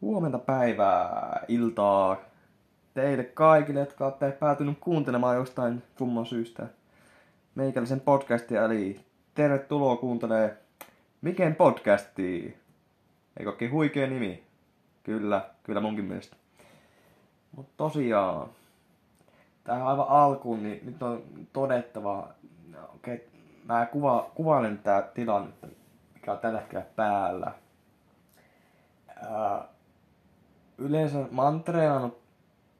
Huomenta päivää, iltaa teille kaikille, jotka olette päätynyt kuuntelemaan jostain kumman syystä meikäläisen podcastia, eli tervetuloa kuuntelee Miken podcasti. Eikö oikein huikea nimi? Kyllä, kyllä munkin mielestä. Mutta tosiaan, tähän aivan alkuun, niin nyt on todettava, okei, okay, mä kuva, kuvailen tää tilannetta, mikä on tällä hetkellä päällä. Ää, yleensä mä oon treenannut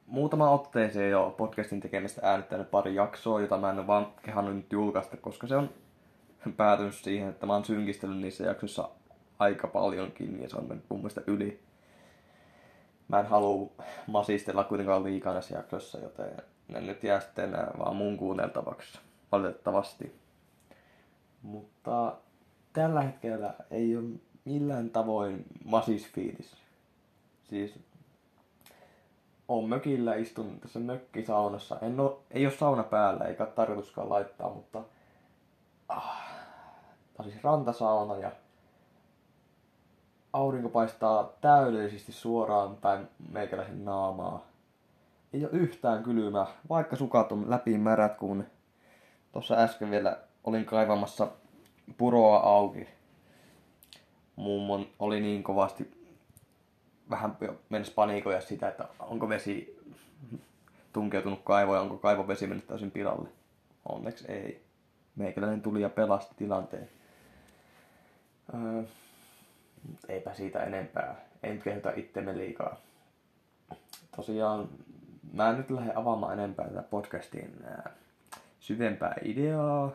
muutama otteeseen jo podcastin tekemistä äänittänyt pari jaksoa, jota mä en ole vaan kehannut nyt julkaista, koska se on päätynyt siihen, että mä oon synkistellyt niissä jaksoissa aika paljonkin ja se on mennyt mun mielestä yli. Mä en halua masistella kuitenkaan liikaa näissä jaksoissa, joten ne nyt jää sitten vaan mun kuunneltavaksi, valitettavasti. Mutta tällä hetkellä ei ole millään tavoin masisfiilis. Siis on mökillä, istun tässä mökkisaunassa. En oo, ei ole sauna päällä, eikä tarkoituskaan laittaa, mutta ah, on siis rantasauna ja aurinko paistaa täydellisesti suoraan päin meikäläisen naamaa. Ei ole yhtään kylmä, vaikka sukat on läpimärät, kun tuossa äsken vielä olin kaivamassa puroa auki. Mummon oli niin kovasti vähän mennessä panikoja sitä, että onko vesi tunkeutunut kaivoon ja onko kaivovesi mennyt täysin pilalle. Onneksi ei. Meikäläinen tuli ja pelasti tilanteen. Öö, eipä siitä enempää. En kehota itsemme liikaa. Tosiaan, mä en nyt lähde avaamaan enempää tätä podcastin ää, syvempää ideaa.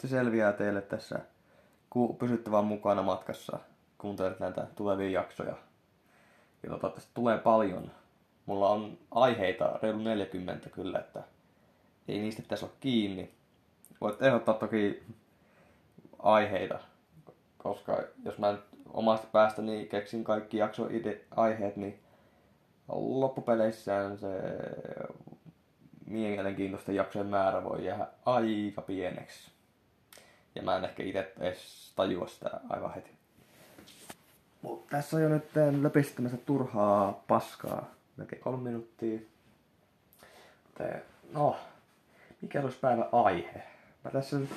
Se selviää teille tässä, pysytte vaan mukana matkassa, kuuntelet näitä tulevia jaksoja ja tota, tästä tulee paljon. Mulla on aiheita reilu 40 kyllä, että ei niistä pitäisi olla kiinni. Voit ehdottaa toki aiheita, koska jos mä nyt omasta päästäni keksin kaikki jaksoaiheet, niin loppupeleissään se mielenkiintoisten jaksojen määrä voi jäädä aika pieneksi. Ja mä en ehkä itse edes tajua sitä aivan heti. Mut tässä on jo nyt löpistämässä turhaa paskaa. Melkein kolme minuuttia. Te, no, mikä olisi päivän aihe? Mä tässä nyt,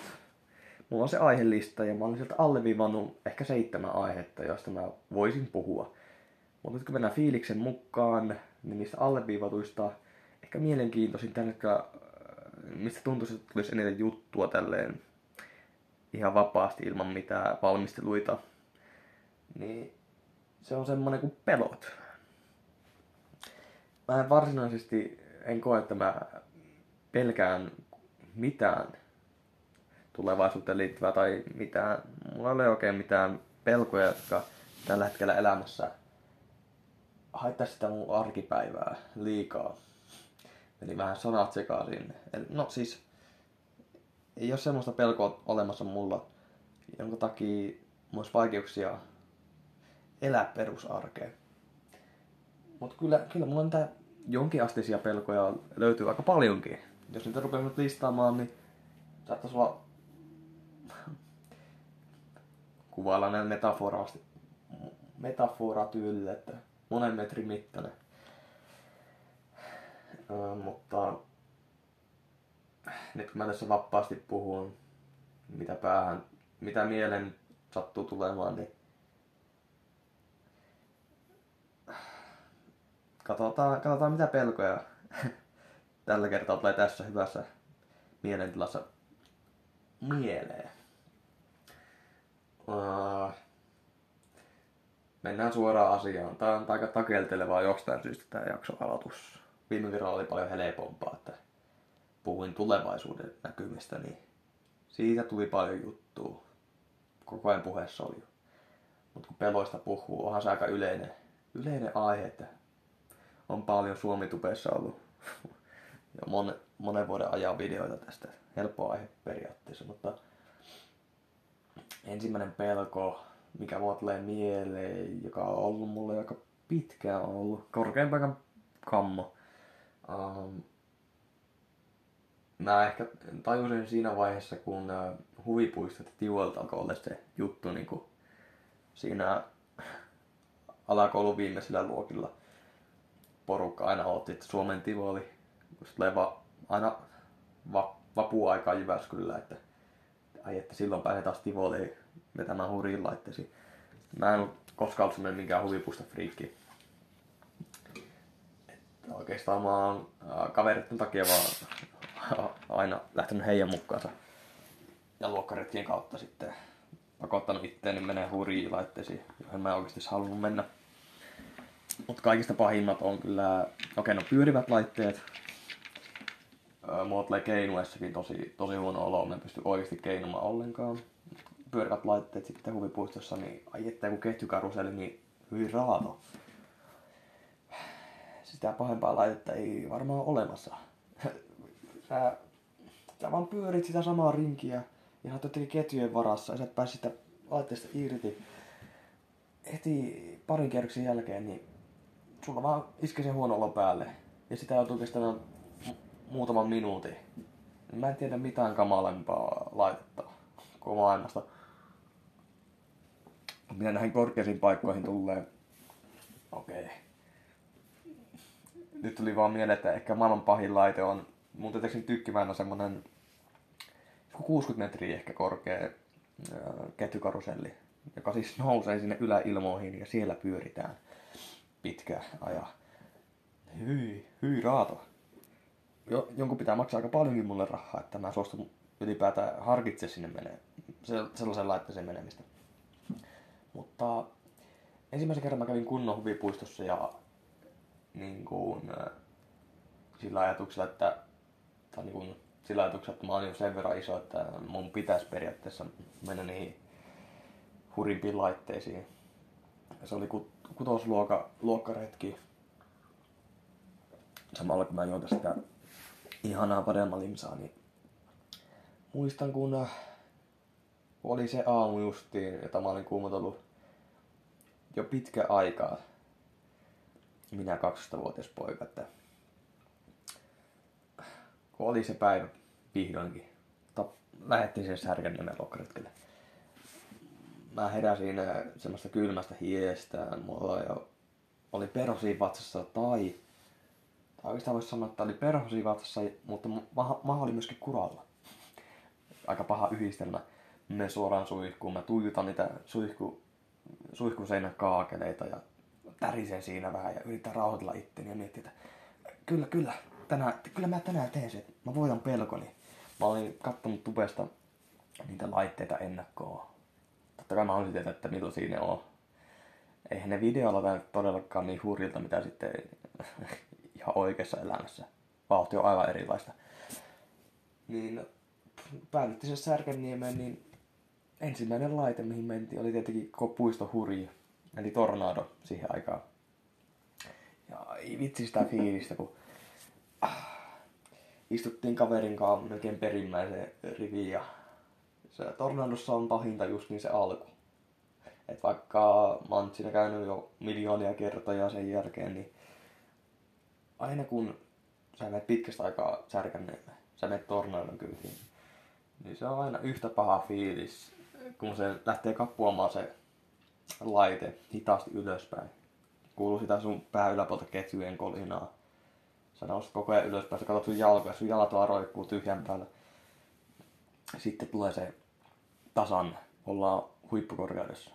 mulla on se aihelista ja mä olen sieltä alleviivannut ehkä seitsemän aihetta, joista mä voisin puhua. Mutta nyt kun mennään fiiliksen mukaan, niin niistä alleviivatuista ehkä mielenkiintoisin tällä hetkellä, mistä tuntuisi, että tulisi eniten juttua tälleen ihan vapaasti ilman mitään valmisteluita, niin se on semmonen kuin pelot. Mä en varsinaisesti en koe, että mä pelkään mitään tulevaisuuteen liittyvää tai mitään. Mulla ei ole oikein mitään pelkoja, jotka tällä hetkellä elämässä haittaa sitä mun arkipäivää liikaa. Eli vähän sanat sekaisin. No siis, ei ole semmoista pelkoa olemassa mulla, jonka takia mulla vaikeuksia elää perusarkea. Mutta kyllä, kyllä mulla on tää jonkinasteisia pelkoja löytyy aika paljonkin. Jos niitä rupeaa nyt listaamaan, niin saattaisi olla kuvailla näin metaforaasti, metaforatyylillä, että monen metrin mittainen. Ö, mutta nyt kun mä tässä vapaasti puhun, mitä päähän, mitä mielen sattuu tulemaan, niin katsotaan, katsotaan mitä pelkoja tällä kertaa tulee tässä hyvässä mielentilassa mieleen. Uh, mennään suoraan asiaan. Tämä on aika takeltelevaa jostain syystä tämä jakso aloitus. Viime kerralla oli paljon helpompaa, että puhuin tulevaisuuden näkymistä, niin siitä tuli paljon juttua. Koko ajan puheessa oli. Mutta kun peloista puhuu, onhan se aika yleinen, yleinen aihe, että on paljon Suomitupeissa ollut jo mon, monen vuoden ajan videoita tästä. Helppo aihe periaatteessa, mutta ensimmäinen pelko, mikä mua tulee mieleen, joka on ollut mulle aika pitkään, on ollut korkean paikan kammo. Um, mä ehkä tajusin siinä vaiheessa, kun uh, huvipuistot tiuolta alkoi olla se juttu niin kuin siinä alakoulun viimeisillä luokilla porukka aina otti, että Suomen Tivoli, tulee va, aina va, vapuaikaa Jyväskylä, että ai että silloin pääsee taas Tivoliin vetämään hurjin laitteisiin. Mä en ole koskaan ollut semmoinen minkään huvipuista friikki. Että oikeastaan mä oon kaveritten takia vaan aina lähtenyt heidän mukaansa. Ja luokkaretkien kautta sitten pakottanut itteeni menee hurjiin laitteisiin, joihin mä oikeasti halunnut mennä. Mutta kaikista pahimmat on kyllä, okei no pyörivät laitteet. Mulla tulee keinuessakin tosi, tosi huono olo, mä en pysty oikeasti keinumaan ollenkaan. Pyörivät laitteet sitten huvipuistossa, niin ai että joku ketjukaruseli, niin hyvin raato. Sitä pahempaa laitetta ei varmaan ole olemassa. sä, sä vaan pyörit sitä samaa rinkiä ja sä jotenkin ketjujen varassa ja sä et pääse sitä laitteesta irti. Heti parin kierroksen jälkeen, niin sulla vaan iskee se huono olo päälle. Ja sitä joutuu kestämään muutaman minuutin. Mä en tiedä mitään kamalempaa laitetta koko maailmasta. Minä näihin korkeisiin paikkoihin tulee. Okei. Okay. Nyt tuli vaan mieleen, että ehkä maailman pahin laite on, mun tietääkseni tykkivän on semmonen 60 metriä ehkä korkea ketjukaruselli, joka siis nousee sinne yläilmoihin ja siellä pyöritään pitkä aja. Hyi, hyi raato. Jo, jonkun pitää maksaa aika paljonkin mulle rahaa, että mä suostun ylipäätään harkitse sinne menee, sellaisen laitteeseen menemistä. Mutta ensimmäisen kerran mä kävin kunnon huvipuistossa ja niin kuin, sillä ajatuksella, että, tai niin kuin, sillä ajatuksella, että mä oon jo sen verran iso, että mun pitäisi periaatteessa mennä niihin hurimpiin laitteisiin. Se oli kutosluokka luokkaretki. Samalla kun mä juon sitä ihanaa limsaa, niin muistan kun oli se aamu justiin, jota mä olin kuumotellut jo pitkä aikaa. Minä 12-vuotias poika, että kun oli se päivä vihdoinkin, lähettiin sen Särkänniemen lokkaretkelle mä heräsin semmoista kylmästä hiestä. Mulla jo oli perhosia vatsassa tai, tai oikeastaan voisi sanoa, että oli perhosia vatsassa, mutta maha, maha myöskin kuralla. Aika paha yhdistelmä. Me suoraan suihkuun, mä tuijutan niitä suihku, suihkuseinän kaakeleita ja tärisen siinä vähän ja yritän rauhoitella itteni ja miettiä, että kyllä, kyllä, tänään, kyllä mä tänään teen sen, mä voitan pelkoni. Mä olin kattonut tubesta niitä laitteita ennakkoon totta kai mä haluaisin tietää, että millaisia ne on. Eihän ne videolla näytä todellakaan niin hurjilta, mitä sitten ihan oikeassa elämässä. Vauhti on aivan erilaista. Niin päädyttiin se Särkänniemeen, niin ensimmäinen laite, mihin mentiin, oli tietenkin puisto hurji. Eli Tornado siihen aikaan. Ja ei vitsi sitä fiilistä, kun ah, istuttiin kaverin kanssa melkein perimmäiseen riviin ja se Tornadossa on pahinta just niin se alku. Et vaikka mä oon siinä käynyt jo miljoonia kertoja sen jälkeen, niin aina kun sä menet pitkästä aikaa särkänneelle, sä menet tornadon kyytiin, niin se on aina yhtä paha fiilis, kun se lähtee kappuamaan se laite hitaasti ylöspäin. Kuuluu sitä sun pää yläpuolta ketjujen kolinaa. Sä nouset koko ajan ylöspäin, sä katsot sun jalkoja, sun jalat vaan roikkuu tyhjän päällä. Sitten tulee se tasan, ollaan huippukorkeudessa.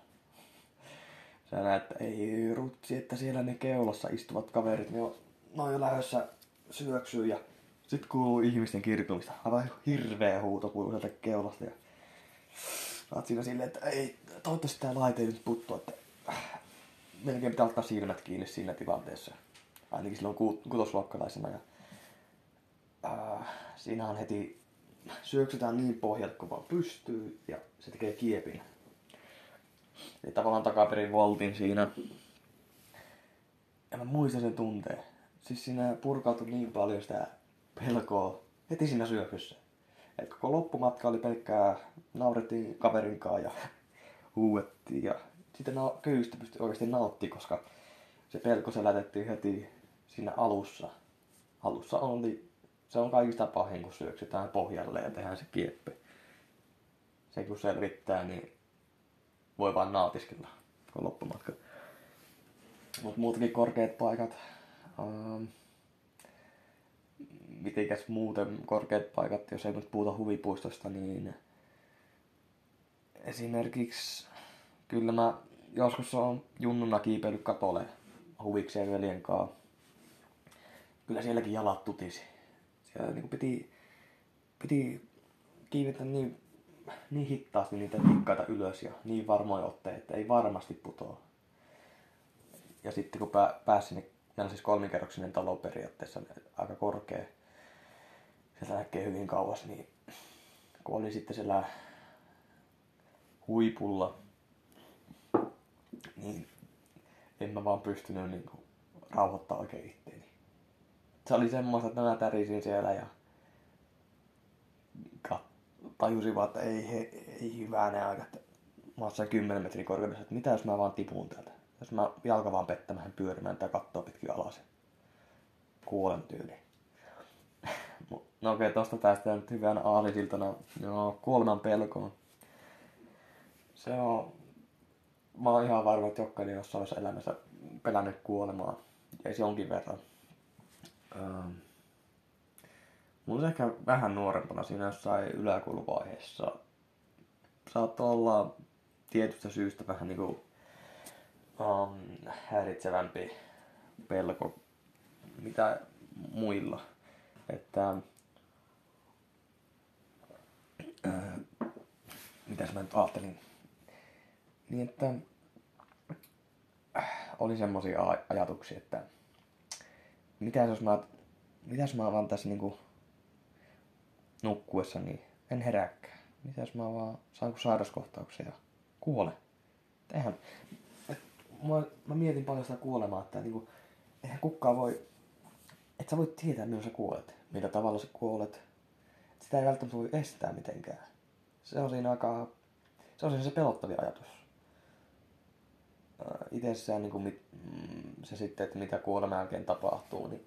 Sä näet, että ei rutsi, että siellä ne keulassa istuvat kaverit, ne on, ne on jo lähdössä syöksyyn ja sitten kuuluu ihmisten kirkumista. Aivan hirveä huuto kuuluu sieltä keulasta ja oot siinä silleen, että ei, toivottavasti tää laite ei nyt puttu, että melkein pitää ottaa silmät kiinni siinä tilanteessa. Ainakin silloin kutosluokkalaisena. Ja, äh, siinä on heti syöksytään niin pohjalta kuin vaan pystyy ja se tekee kiepin. Eli tavallaan takaperin voltin siinä. Ja mä muistan sen tunteen. Siis siinä purkautui niin paljon sitä pelkoa heti siinä syökyssä. Et koko loppumatka oli pelkkää, naurettiin kaverin kanssa ja huuettiin ja sitten na- pystyi oikeasti nauttimaan, koska se pelko selätettiin heti siinä alussa. Alussa oli se on kaikista pahin, kun syöksytään pohjalle ja tehdään se kieppi. Se kun selvittää, niin voi vaan nautiskella koko loppumatka. Mutta muutakin korkeat paikat. Um, mitenkäs muuten korkeat paikat, jos ei nyt puhuta huvipuistosta, niin esimerkiksi kyllä mä joskus on junnuna kiipeillyt katolle huvikseen veljen kanssa. Kyllä sielläkin jalat tutisi. Siellä niin piti, piti kiivetä niin, niin hittaasti niitä tikkaita ylös ja niin varmoin otteet, että ei varmasti putoa. Ja sitten kun pää, pääsi sinne, meillä on siis kolmikerroksinen talo periaatteessa, aika korkea, sieltä näkee hyvin kauas, niin kun oli sitten siellä huipulla, niin en mä vaan pystynyt niin kuin, rauhoittaa oikein itteeni. Se oli semmoista, että mä tärisin siellä ja tajusin vaan, että ei, he, ei hyvää aika, että mä oon 10 metrin korkeudessa, että mitä jos mä vaan tipun täältä. Jos mä jalka vaan pettämään pyörimään tai kattoo pitkin alas. Kuolen tyyli. No okei, okay, tosta päästään nyt hyvän aalisiltana no, kuoleman pelkoon. Se on... Mä oon ihan varma, että jokainen jossain elämässä pelännyt kuolemaa. Ei se jonkin verran. Ähm. Mulla ehkä vähän nuorempana siinä jossain yläkouluvaiheessa saattoi olla tietystä syystä vähän niinku um, häiritsevämpi pelko mitä muilla. Että ää, mitäs mä nyt ajattelin. Niin että äh, oli semmosia ajatuksia, että mitä jos mä, mitä jos mä vaan tässä niinku nukkuessa, niin en herääkään. Mitä jos mä vaan saan sairauskohtauksia ja kuolen. Eihän, mä, mä, mietin paljon sitä kuolemaa, että niinku, eihän kukaan voi, et sä voit tietää milloin sä kuolet, millä tavalla sä kuolet. Sitä ei välttämättä voi estää mitenkään. Se on siinä aika, se on siinä se pelottavia ajatus. Itsessään niin kuin, mm, se sitten, että mitä kuoleman jälkeen tapahtuu, niin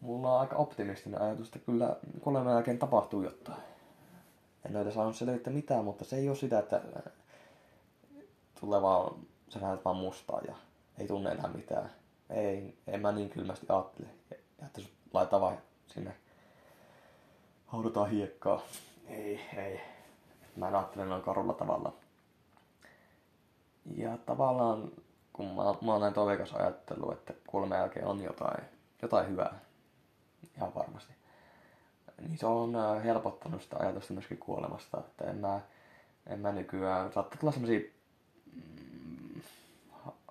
mulla on aika optimistinen ajatus, että kyllä kuoleman jälkeen tapahtuu jotain. En ole saanut selvittää mitään, mutta se ei ole sitä, että tulee vaan, sä näet vaan mustaa ja ei tunne enää mitään. Ei, en mä niin kylmästi ajattele. Ja että sut laitetaan vaan sinne, haudutaan hiekkaa. Ei, ei. Mä en ajattele noin karulla tavalla. Ja tavallaan, kun mä, mä oon näin toiveikas ajattelu, että kuoleman jälkeen on jotain, jotain hyvää. Ihan varmasti. Niin se on äh, helpottanut sitä ajatusta myöskin kuolemasta, että en mä, en mä nykyään, saattaa tulla semmosia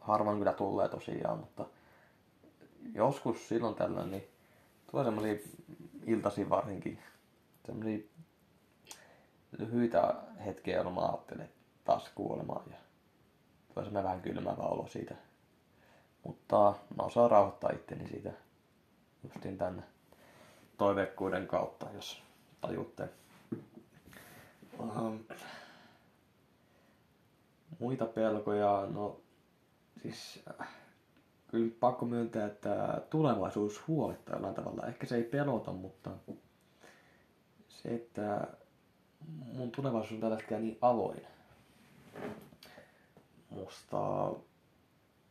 harvoin kyllä tulee tosiaan, mutta joskus silloin tällöin niin tulee semmoisia iltasi varsinkin, semmoisia lyhyitä hetkiä, jolloin mä ajattelen taas kuolemaan ja tulee semmoinen vähän kylmävä olo siitä. Mutta mä osaan rauhoittaa itteni siitä justiin tänne toiveikkuuden kautta, jos tajutte. Um, muita pelkoja, no siis äh, kyllä pakko myöntää, että tulevaisuus huolettaa jollain tavalla. Ehkä se ei pelota, mutta se, että mun tulevaisuus on tällä hetkellä niin avoin. Musta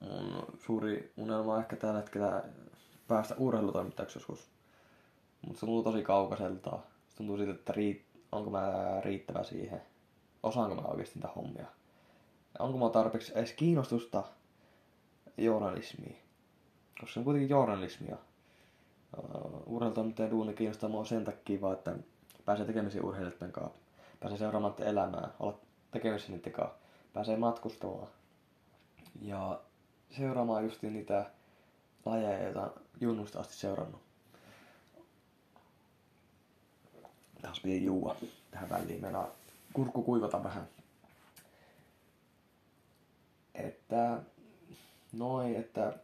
mun suuri unelma on ehkä tällä hetkellä päästä urheilutoimittajaksi joskus. Mutta se tuntuu tosi kaukaiselta. Se tuntuu siitä, että riit, onko mä riittävä siihen. Osaanko mä oikeasti niitä hommia. Onko mä tarpeeksi edes kiinnostusta journalismia. Koska se on kuitenkin journalismia. Uh, urheilutoimittajan duuni kiinnostaa mua sen takia vaan, että pääsee tekemisiin urheilijoiden kanssa. Pääsee seuraamaan elämää, olla tekemisissä niiden kanssa. Pääsee matkustamaan. Ja seuraamaan just niitä lajeja, joita junnusta asti seurannut. Taas piti juua tähän väliin. Meillä kurkku kuivata vähän. Että noin, että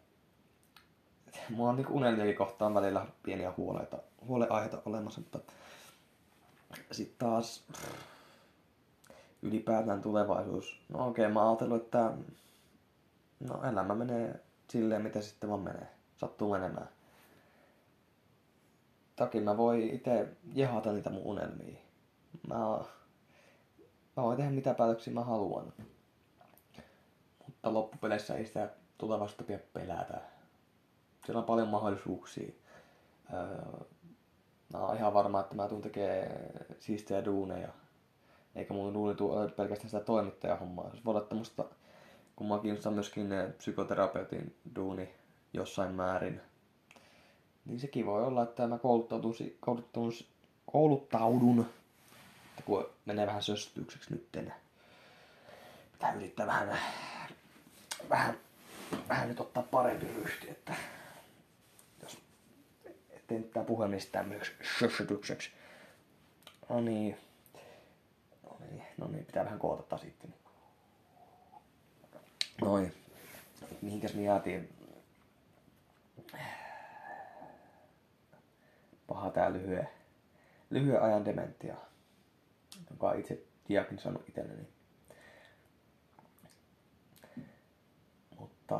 mulla on niin unelmiakin kohtaan välillä pieniä huoleita, huoleaiheita olemassa, mutta sitten taas ylipäätään tulevaisuus. No okei, okay, mä oon että no elämä menee silleen, miten sitten vaan menee. Sattuu menemään. Toki mä voi itse jehata niitä mun unelmia. Mä, mä voin tehdä mitä päätöksiä mä haluan. Mutta loppupeleissä ei sitä tulevaisuutta pidä pelätä. Siellä on paljon mahdollisuuksia. Öö, mä oon ihan varma, että mä tuun tekee siistejä duuneja. Eikä mun duuni tule pelkästään sitä toimittajahommaa. Se voi olla tämmöistä, kun mä kiinnostaa myöskin psykoterapeutin duuni jossain määrin. Niin sekin voi olla, että mä kouluttaudun, kouluttaudun, että kun menee vähän söstykseksi nyt. Pitää yrittää vähän, vähän, vähän nyt ottaa parempi ryhti, että jos ettei nyt tää puhe mistään tämmöiseksi söstykseksi. No niin. Niin, no niin, pitää vähän kootata sitten. Noin. Mihinkäs me jäätiin? Paha tää lyhyen, lyhyen ajan dementia joka on itse diagnosoinut itselleni. Mutta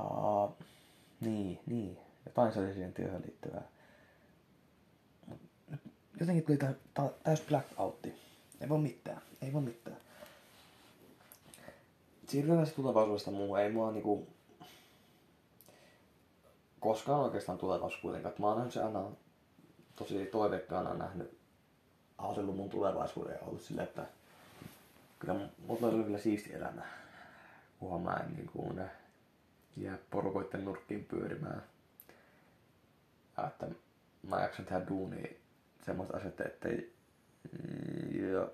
niin, niin. Jotain se oli siihen työhön liittyvää. Jotenkin tuli täys blackoutti. Ei voi mitään. Ei voi mitään. Siirrytään tästä tulevaisuudesta muuhun. Ei mua niinku koskaan oikeastaan tulevaisuus kuitenkaan. Mä oon nähnyt se aina tosi toiveikkaana nähnyt ajatellut mun tulevaisuuden ja ollut silleen, että kyllä mulla oli kyllä siisti elämä. Kunhan mä en niin kuin, jää porukoitten nurkkiin pyörimään. Ja että mä jaksan tehdä duunia semmoista asiat, ettei, jo,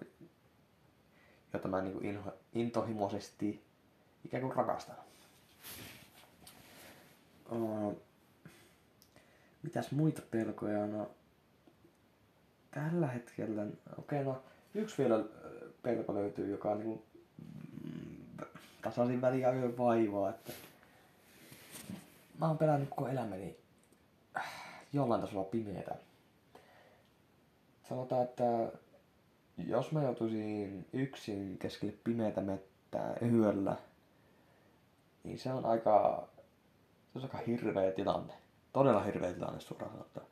jota mä niin inho, intohimoisesti ikään kuin rakastan. Uh, mitäs muita pelkoja? No, tällä hetkellä, okei okay, no yksi vielä pelko löytyy, joka on niin tasaisin väliajoin vaivaa, että mä oon pelännyt koko elämäni äh, jollain tasolla pimeätä. Sanotaan, että jos mä joutuisin yksin keskelle pimeätä mettää yöllä, niin se on aika, se on aika hirveä tilanne. Todella hirveä tilanne suoraan sanottuna.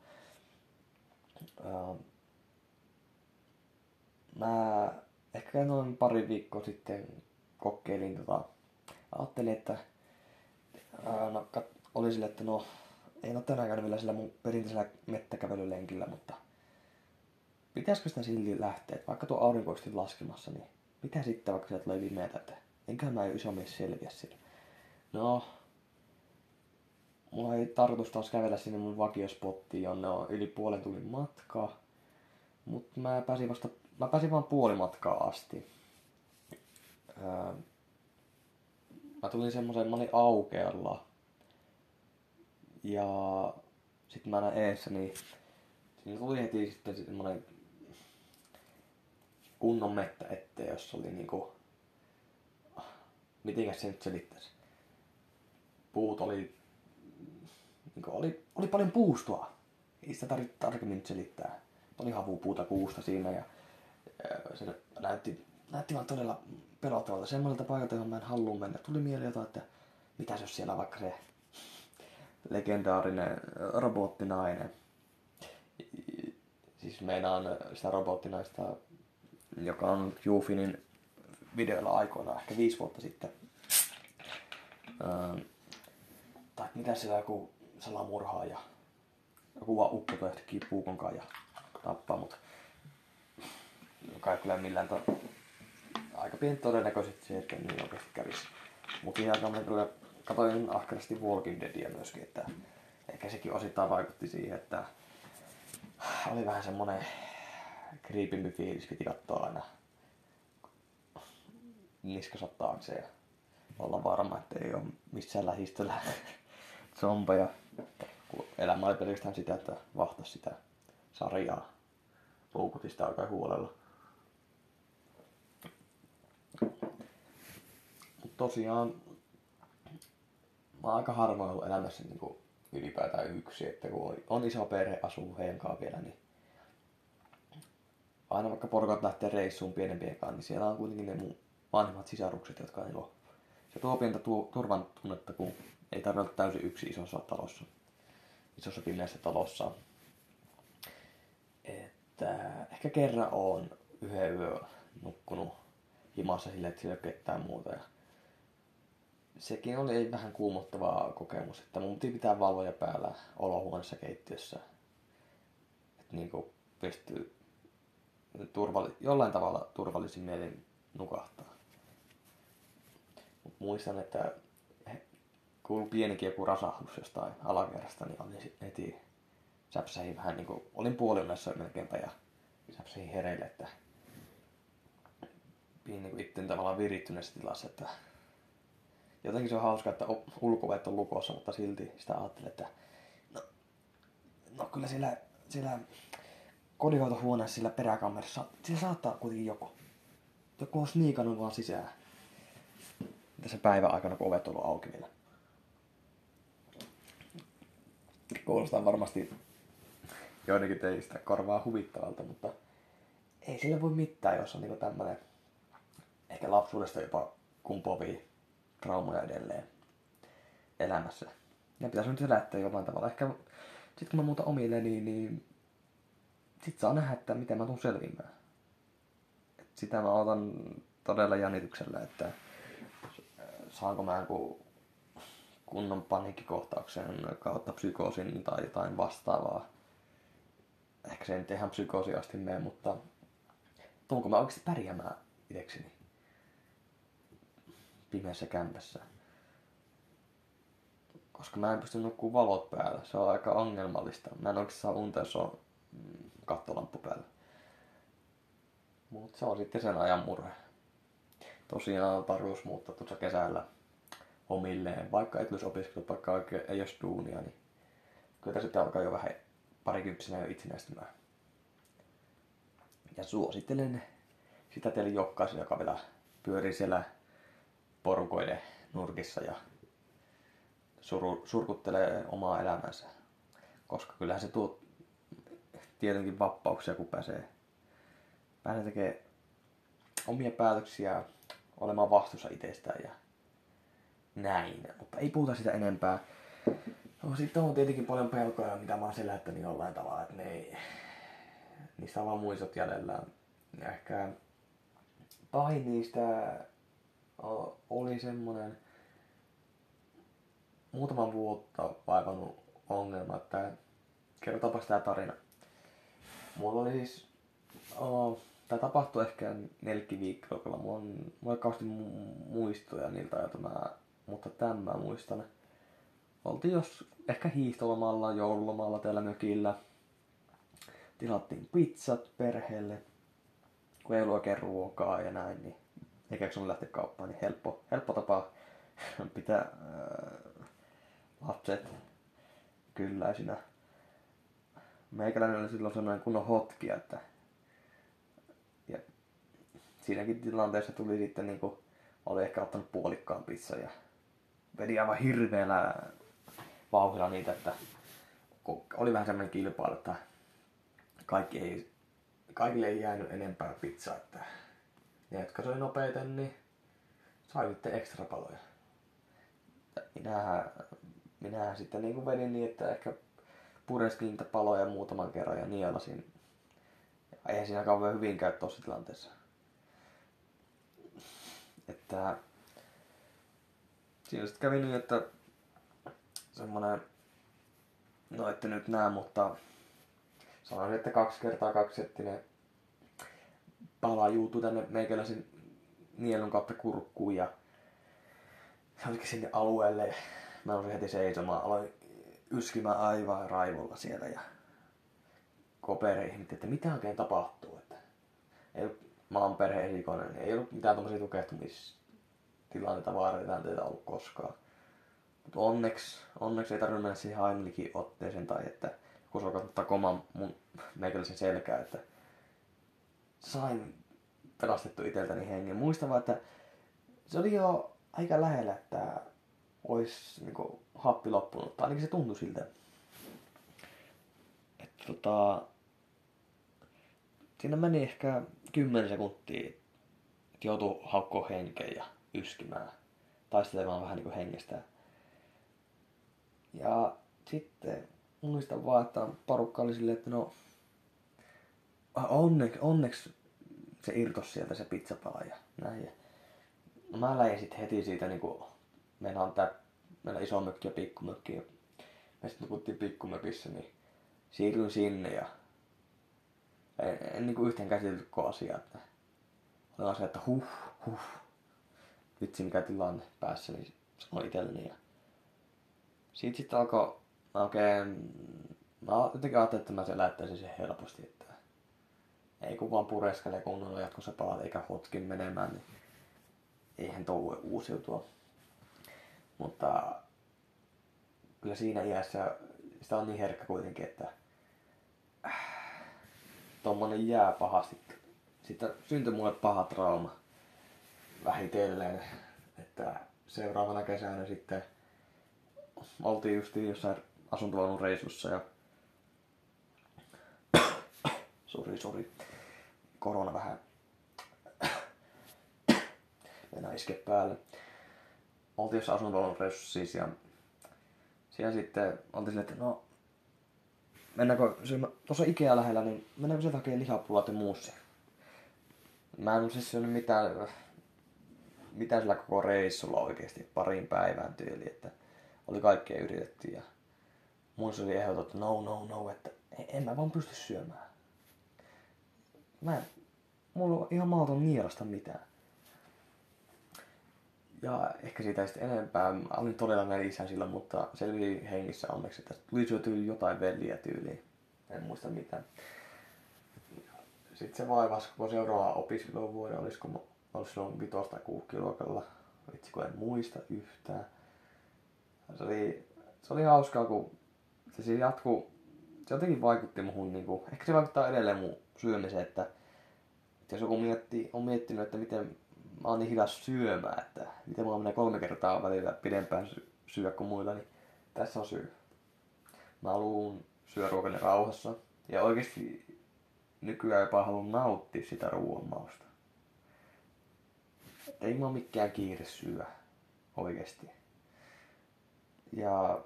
Uh, mä ehkä noin pari viikkoa sitten kokeilin tota, ajattelin, että ää, no, oli sille, että no ei ole tänään käynyt vielä sillä mun perinteisellä mettäkävelylenkillä, mutta pitäisikö sitä silti lähteä, että vaikka tuo aurinko laskemassa, niin mitä sitten vaikka sieltä tulee pimeätä, että enköhän mä iso mies selviä sillä. No, mulla ei tarkoitus taas kävellä sinne mun vakiospottiin, jonne on yli puolen tunnin matkaa. Mutta mä pääsin vasta mä pääsin vaan puolimatkaa asti. Öö, mä tulin semmoisen, mä olin aukealla. Ja sitten mä näin eessä, niin siinä tuli heti sitten semmoinen kunnon mettä eteen, jos oli niinku, mitenkäs se nyt selittäisi. Puut oli, niinku oli, oli paljon puustoa. Ei sitä tarvitse tarkemmin selittää. Oli havupuuta kuusta siinä ja se näytti, näytti vaan todella pelottavalta. Semmoiselta paikalta, johon mä en halua mennä. Tuli mieleen jotain, että mitä jos siellä vaikka se legendaarinen robottinainen. Siis meinaan sitä robottinaista, joka on Jufinin videoilla aikoina, ehkä viisi vuotta sitten. Öö, tai mitä siellä joku salamurhaaja, joku vaan ukko toi puukonkaan ja tappaa, mutta joka ei kyllä millään to... aika pieni todennäköisesti se, että niin oikeasti kävisi. Mutta ihan tämmöinen kyllä katsoin ahkerasti Walking Deadia myöskin, että ehkä sekin osittain vaikutti siihen, että oli vähän semmonen kriipimpi fiilis, piti katsoa aina niskasot taakse ja olla varma, että ei ole missään lähistöllä zombeja. Elämä oli pelkästään sitä, että vahtas sitä sarjaa. Puukuti sitä aika huolella. tosiaan mä oon aika harvoin ollut elämässä niin ylipäätään yksi, että kun on iso perhe, asuu heidän vielä, niin aina vaikka porukat lähtee reissuun pienempien kanssa, niin siellä on kuitenkin ne mun vanhemmat sisarukset, jotka niin kuin, se tuo pientä tuo, turvan tunnetta, kun ei tarvitse olla täysin yksi isossa talossa, isossa pimeässä talossa. Että ehkä kerran on yhden yö nukkunut himassa silleen, että siellä ei ole ketään muuta. Ja sekin oli vähän kuumottava kokemus, että mun piti pitää valvoja päällä olohuoneessa keittiössä. Että niinku pystyy turvalli, jollain tavalla turvallisin mielin nukahtaa. Mut muistan, että kuului pienikin joku rasahdus jostain alakerrasta, niin olin heti säpsähin vähän niin kuin, olin puoliunessa melkeinpä ja säpsähin hereille, että niin itse tavallaan virittyneessä tilassa, että jotenkin se on hauska, että ulkovet on lukossa, mutta silti sitä ajattelee, että no, no kyllä siellä, siellä kodinhoitohuoneessa sillä peräkamerassa, se saattaa kuitenkin joku. Joku on sniikannut vaan sisään. Tässä päivän aikana, kun ovet on ollut auki vielä. Kuulostaa varmasti joidenkin teistä korvaa huvittavalta, mutta ei sille voi mitään, jos on niinku tämmönen ehkä lapsuudesta jopa kumpovia traumoja edelleen elämässä. Ja pitäisi nyt selättää jollain tavalla. Ehkä sitten kun mä muutan omille, niin, niin sit saa nähdä, että miten mä tuun selviämään. Et sitä mä otan todella jännityksellä, että saanko mä joku kunnon paniikkikohtauksen kautta psykoosin tai jotain vastaavaa. Ehkä se ei nyt ihan psykoosi asti mene, mutta tuunko mä oikeasti pärjäämään itsekseni pimeässä kämpässä. Koska mä en pysty nukkuu valot päällä. Se on aika ongelmallista. Mä en oikeasti saa unta, jos on kattolamppu päällä. Mutta se on sitten sen ajan murhe. Tosiaan tarkoitus muuttaa tuossa kesällä omilleen. Vaikka et olisi opiskellut, vaikka ei olisi duunia, niin kyllä sitten alkaa jo vähän parikymppisenä jo itsenäistymään. Ja suosittelen sitä teille jokaisen, joka vielä pyörii siellä porukoiden nurkissa ja suru, surkuttelee omaa elämänsä. Koska kyllähän se tuo tietenkin vappauksia, kun pääsee, pääsee tekemään omia päätöksiä, olemaan vastuussa itsestään ja näin. Mutta ei puhuta sitä enempää. No, sitten on tietenkin paljon pelkoja, mitä mä oon selättänyt jollain tavalla, että ne ei, niistä on vaan muistot jäljellä. Ehkä pahin niistä oli semmonen muutaman vuotta vaivannut ongelma, että kerrotaanpas tää tarina. Mulla oli siis, oh, tää tapahtui ehkä viikkoa, mulla on, mulla on kauheasti muistoja niiltä ajalta, mä, mutta tämän mä muistan. Oltiin jos ehkä hiihtolomalla, joululomalla täällä mökillä. Tilattiin pizzat perheelle, kun ei ollut oikein ruokaa ja näin, niin eikä sun lähteä kauppaan, niin helppo, helppo tapa pitää äh, lapset kylläisinä. Meikäläinen oli silloin sellainen kunnon hotki, että ja siinäkin tilanteessa tuli sitten niinku, oli ehkä ottanut puolikkaan pizza ja vedi aivan hirveellä vauhdilla niitä, että oli vähän semmoinen kilpailu, että kaikki ei, kaikille ei jäänyt enempää pizzaa, että ne, jotka söi nopeiten, niin sai sitten ekstra paloja. Minähän, minähän sitten niin kuin vedin niin, että ehkä pureskin niitä paloja muutaman kerran ja nielasin. Eihän siinä kauhean hyvin käy tuossa tilanteessa. Että siinä sitten kävi niin, että semmonen, no ette nyt näe, mutta sanoisin, että kaksi kertaa kaksi settinen pala juutu tänne meikäläisen nielun kautta kurkkuun ja se olikin sinne alueelle. Mä olisin heti seisomaan, aloin yskimään aivan raivolla siellä ja kopere ihmetti, että mitä oikein tapahtuu. Että ei ollut, oon perhe-esikoinen, niin ei ollut mitään tommosia tukehtumistilanteita, vaaratilanteita ollut koskaan. Mutta onneksi, onneksi ei tarvinnut mennä siihen Heimlichin otteeseen tai että kun se ottaa koman mun meikäläisen selkää, että sain pelastettu itseltäni hengen. Muistan vaan, että se oli jo aika lähellä, että olisi niin kuin, happi loppunut. Tai ainakin se tuntui siltä. Että tota, siinä meni ehkä 10 sekuntia, että joutui haukkoa henkeä ja yskimään. Taistelemaan vähän niin kuin hengestä. Ja sitten muistan vaan, että porukka oli silleen, että no onneksi, onneksi se irtos sieltä se pizzapala ja näin. Ja mä lähdin sitten heti siitä niinku meillä on tää, meillä iso mökki ja pikkumökki. Ja me sitten nukuttiin pikkumökissä, niin siirryin sinne ja en, en niin kuin yhtään käsitellyt koko asiaa. Että oli se, että huh, huh. Vitsi mikä tilanne päässä, niin sanoi itselleni. Ja siitä sitten alkoi mä oikein, mä jotenkin ajattelin, että mä selättäisin sen helposti, että ei kun vaan pureskele kunnolla jatkossa palat eikä hotkin menemään, niin eihän voi uusiutua. Mutta kyllä siinä iässä sitä on niin herkkä kuitenkin, että tommonen jää pahasti. Sitten syntyi mulle paha trauma vähitellen, että seuraavana kesänä sitten oltiin just jossain asuntovaunun reissussa ja sori, sori, korona vähän mennä iske päälle. Oltiin jossain asuntovaunun reissussa siis ja siellä sitten oltiin silleen, että no mennäänkö tuossa Ikea lähellä, niin mennäänkö sieltä hakemaan lihapullat ja muussi? Mä en siis syönyt mitään, mitään sillä koko reissulla oikeasti, parin päivän tyyli, että oli kaikkea yritetty ja mun oli ehdotettu, että no, no, no, että en mä vaan pysty syömään. Mä en, mulla on ihan mahdoton nierasta mitään. Ja ehkä siitä ei sitten enempää. Mä olin todella nälisää sillä, mutta selvisi hengissä onneksi, että tuli syöty jotain velliä tyyliin. En muista mitään. Sitten se vaivasi koko seuraava opiskeluvuoden, olisiko mä ollut silloin vitosta kuukkiluokalla. Vitsi kun en muista yhtään. Se oli, se oli hauskaa, kun se siis jatkuu, se jotenkin vaikutti muhun, niin kuin, ehkä se vaikuttaa edelleen mun syömiseen, että, että jos joku miettii, on miettinyt, että miten mä oon niin hidas syömään, että miten mulla menee kolme kertaa välillä pidempään syödä kuin muilla, niin tässä on syy. Mä haluun syödä ruokani rauhassa ja oikeasti nykyään jopa haluan nauttia sitä ruoan mausta. Että ei mulla mikään kiire syö oikeasti. Ja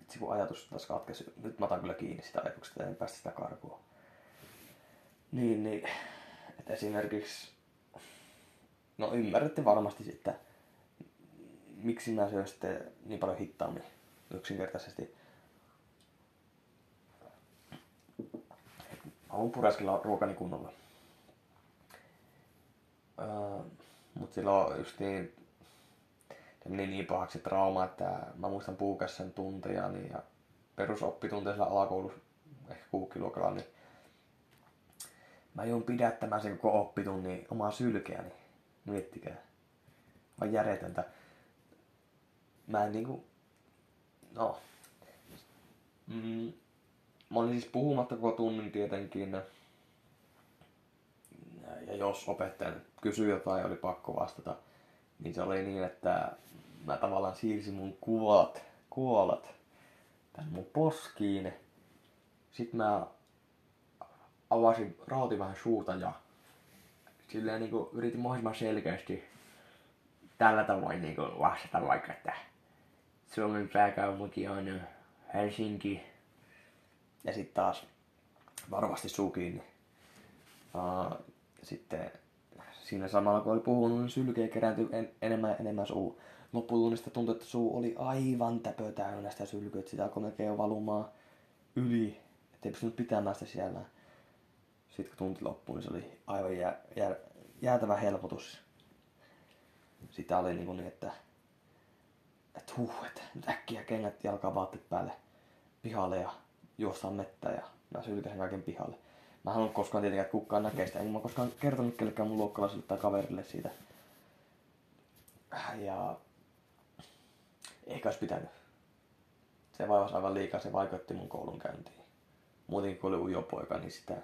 vitsi kun ajatus taas katkesi. Nyt mä otan kyllä kiinni sitä ajatuksesta, en päästä sitä karkuun. Niin, niin. Että esimerkiksi, no ymmärrätte varmasti sitten, miksi mä syön sitten niin paljon hittaammin yksinkertaisesti. Haluan pureskella ruokani kunnolla. Öö, mut silloin just niin, se meni niin pahaksi trauma, että mä muistan puukassa tunteja niin, ja perusoppitunteja alakoulussa, ehkä kuukkiluokalla, niin Mä joudun pidättämään sen koko oppitunnin omaa sylkeäni. Miettikää. Vaan järjetöntä. Mä en niinku... No. Mm, mä olin siis puhumatta koko tunnin tietenkin. Ja jos opettaja kysyi jotain oli pakko vastata, niin se oli niin, että mä tavallaan siirsin mun kuvat, kuolat tänne mun poskiin. Sitten mä avasin, rautin vähän suuta ja silleen niin kuin yritin mahdollisimman selkeästi tällä tavoin niin kuin vastata vaikka, että Suomen pääkaupunki on Helsinki. Ja sitten taas varmasti suu kiinni. Uh, sitten siinä samalla kun oli puhunut, niin sylkeä kerääntyi en, enemmän ja enemmän suu. Lopputunnista tuntui, että suu oli aivan täpö täynnä sitä sylkyä, että sitä alkoi melkein valumaan yli, ettei pystynyt pitämään sitä siellä. Sitten kun tunti loppui, niin se oli aivan jää, jää, jäätävä helpotus. Sitä oli niin, kuin niin että, että huh, että nyt äkkiä kengät jalkaa vaatteet päälle pihalle ja juostaan mettä ja mä sylkäsin kaiken pihalle. Mä haluan koskaan tietenkään, että kukaan näkee sitä. En mä koskaan kertonut kellekään mun luokkalaiselle tai kaverille siitä. Ja ehkä olisi pitänyt. Se vaivasi aivan liikaa, se vaikutti mun koulun käyntiin. Muutenkin kun oli ujo poika, niin sitä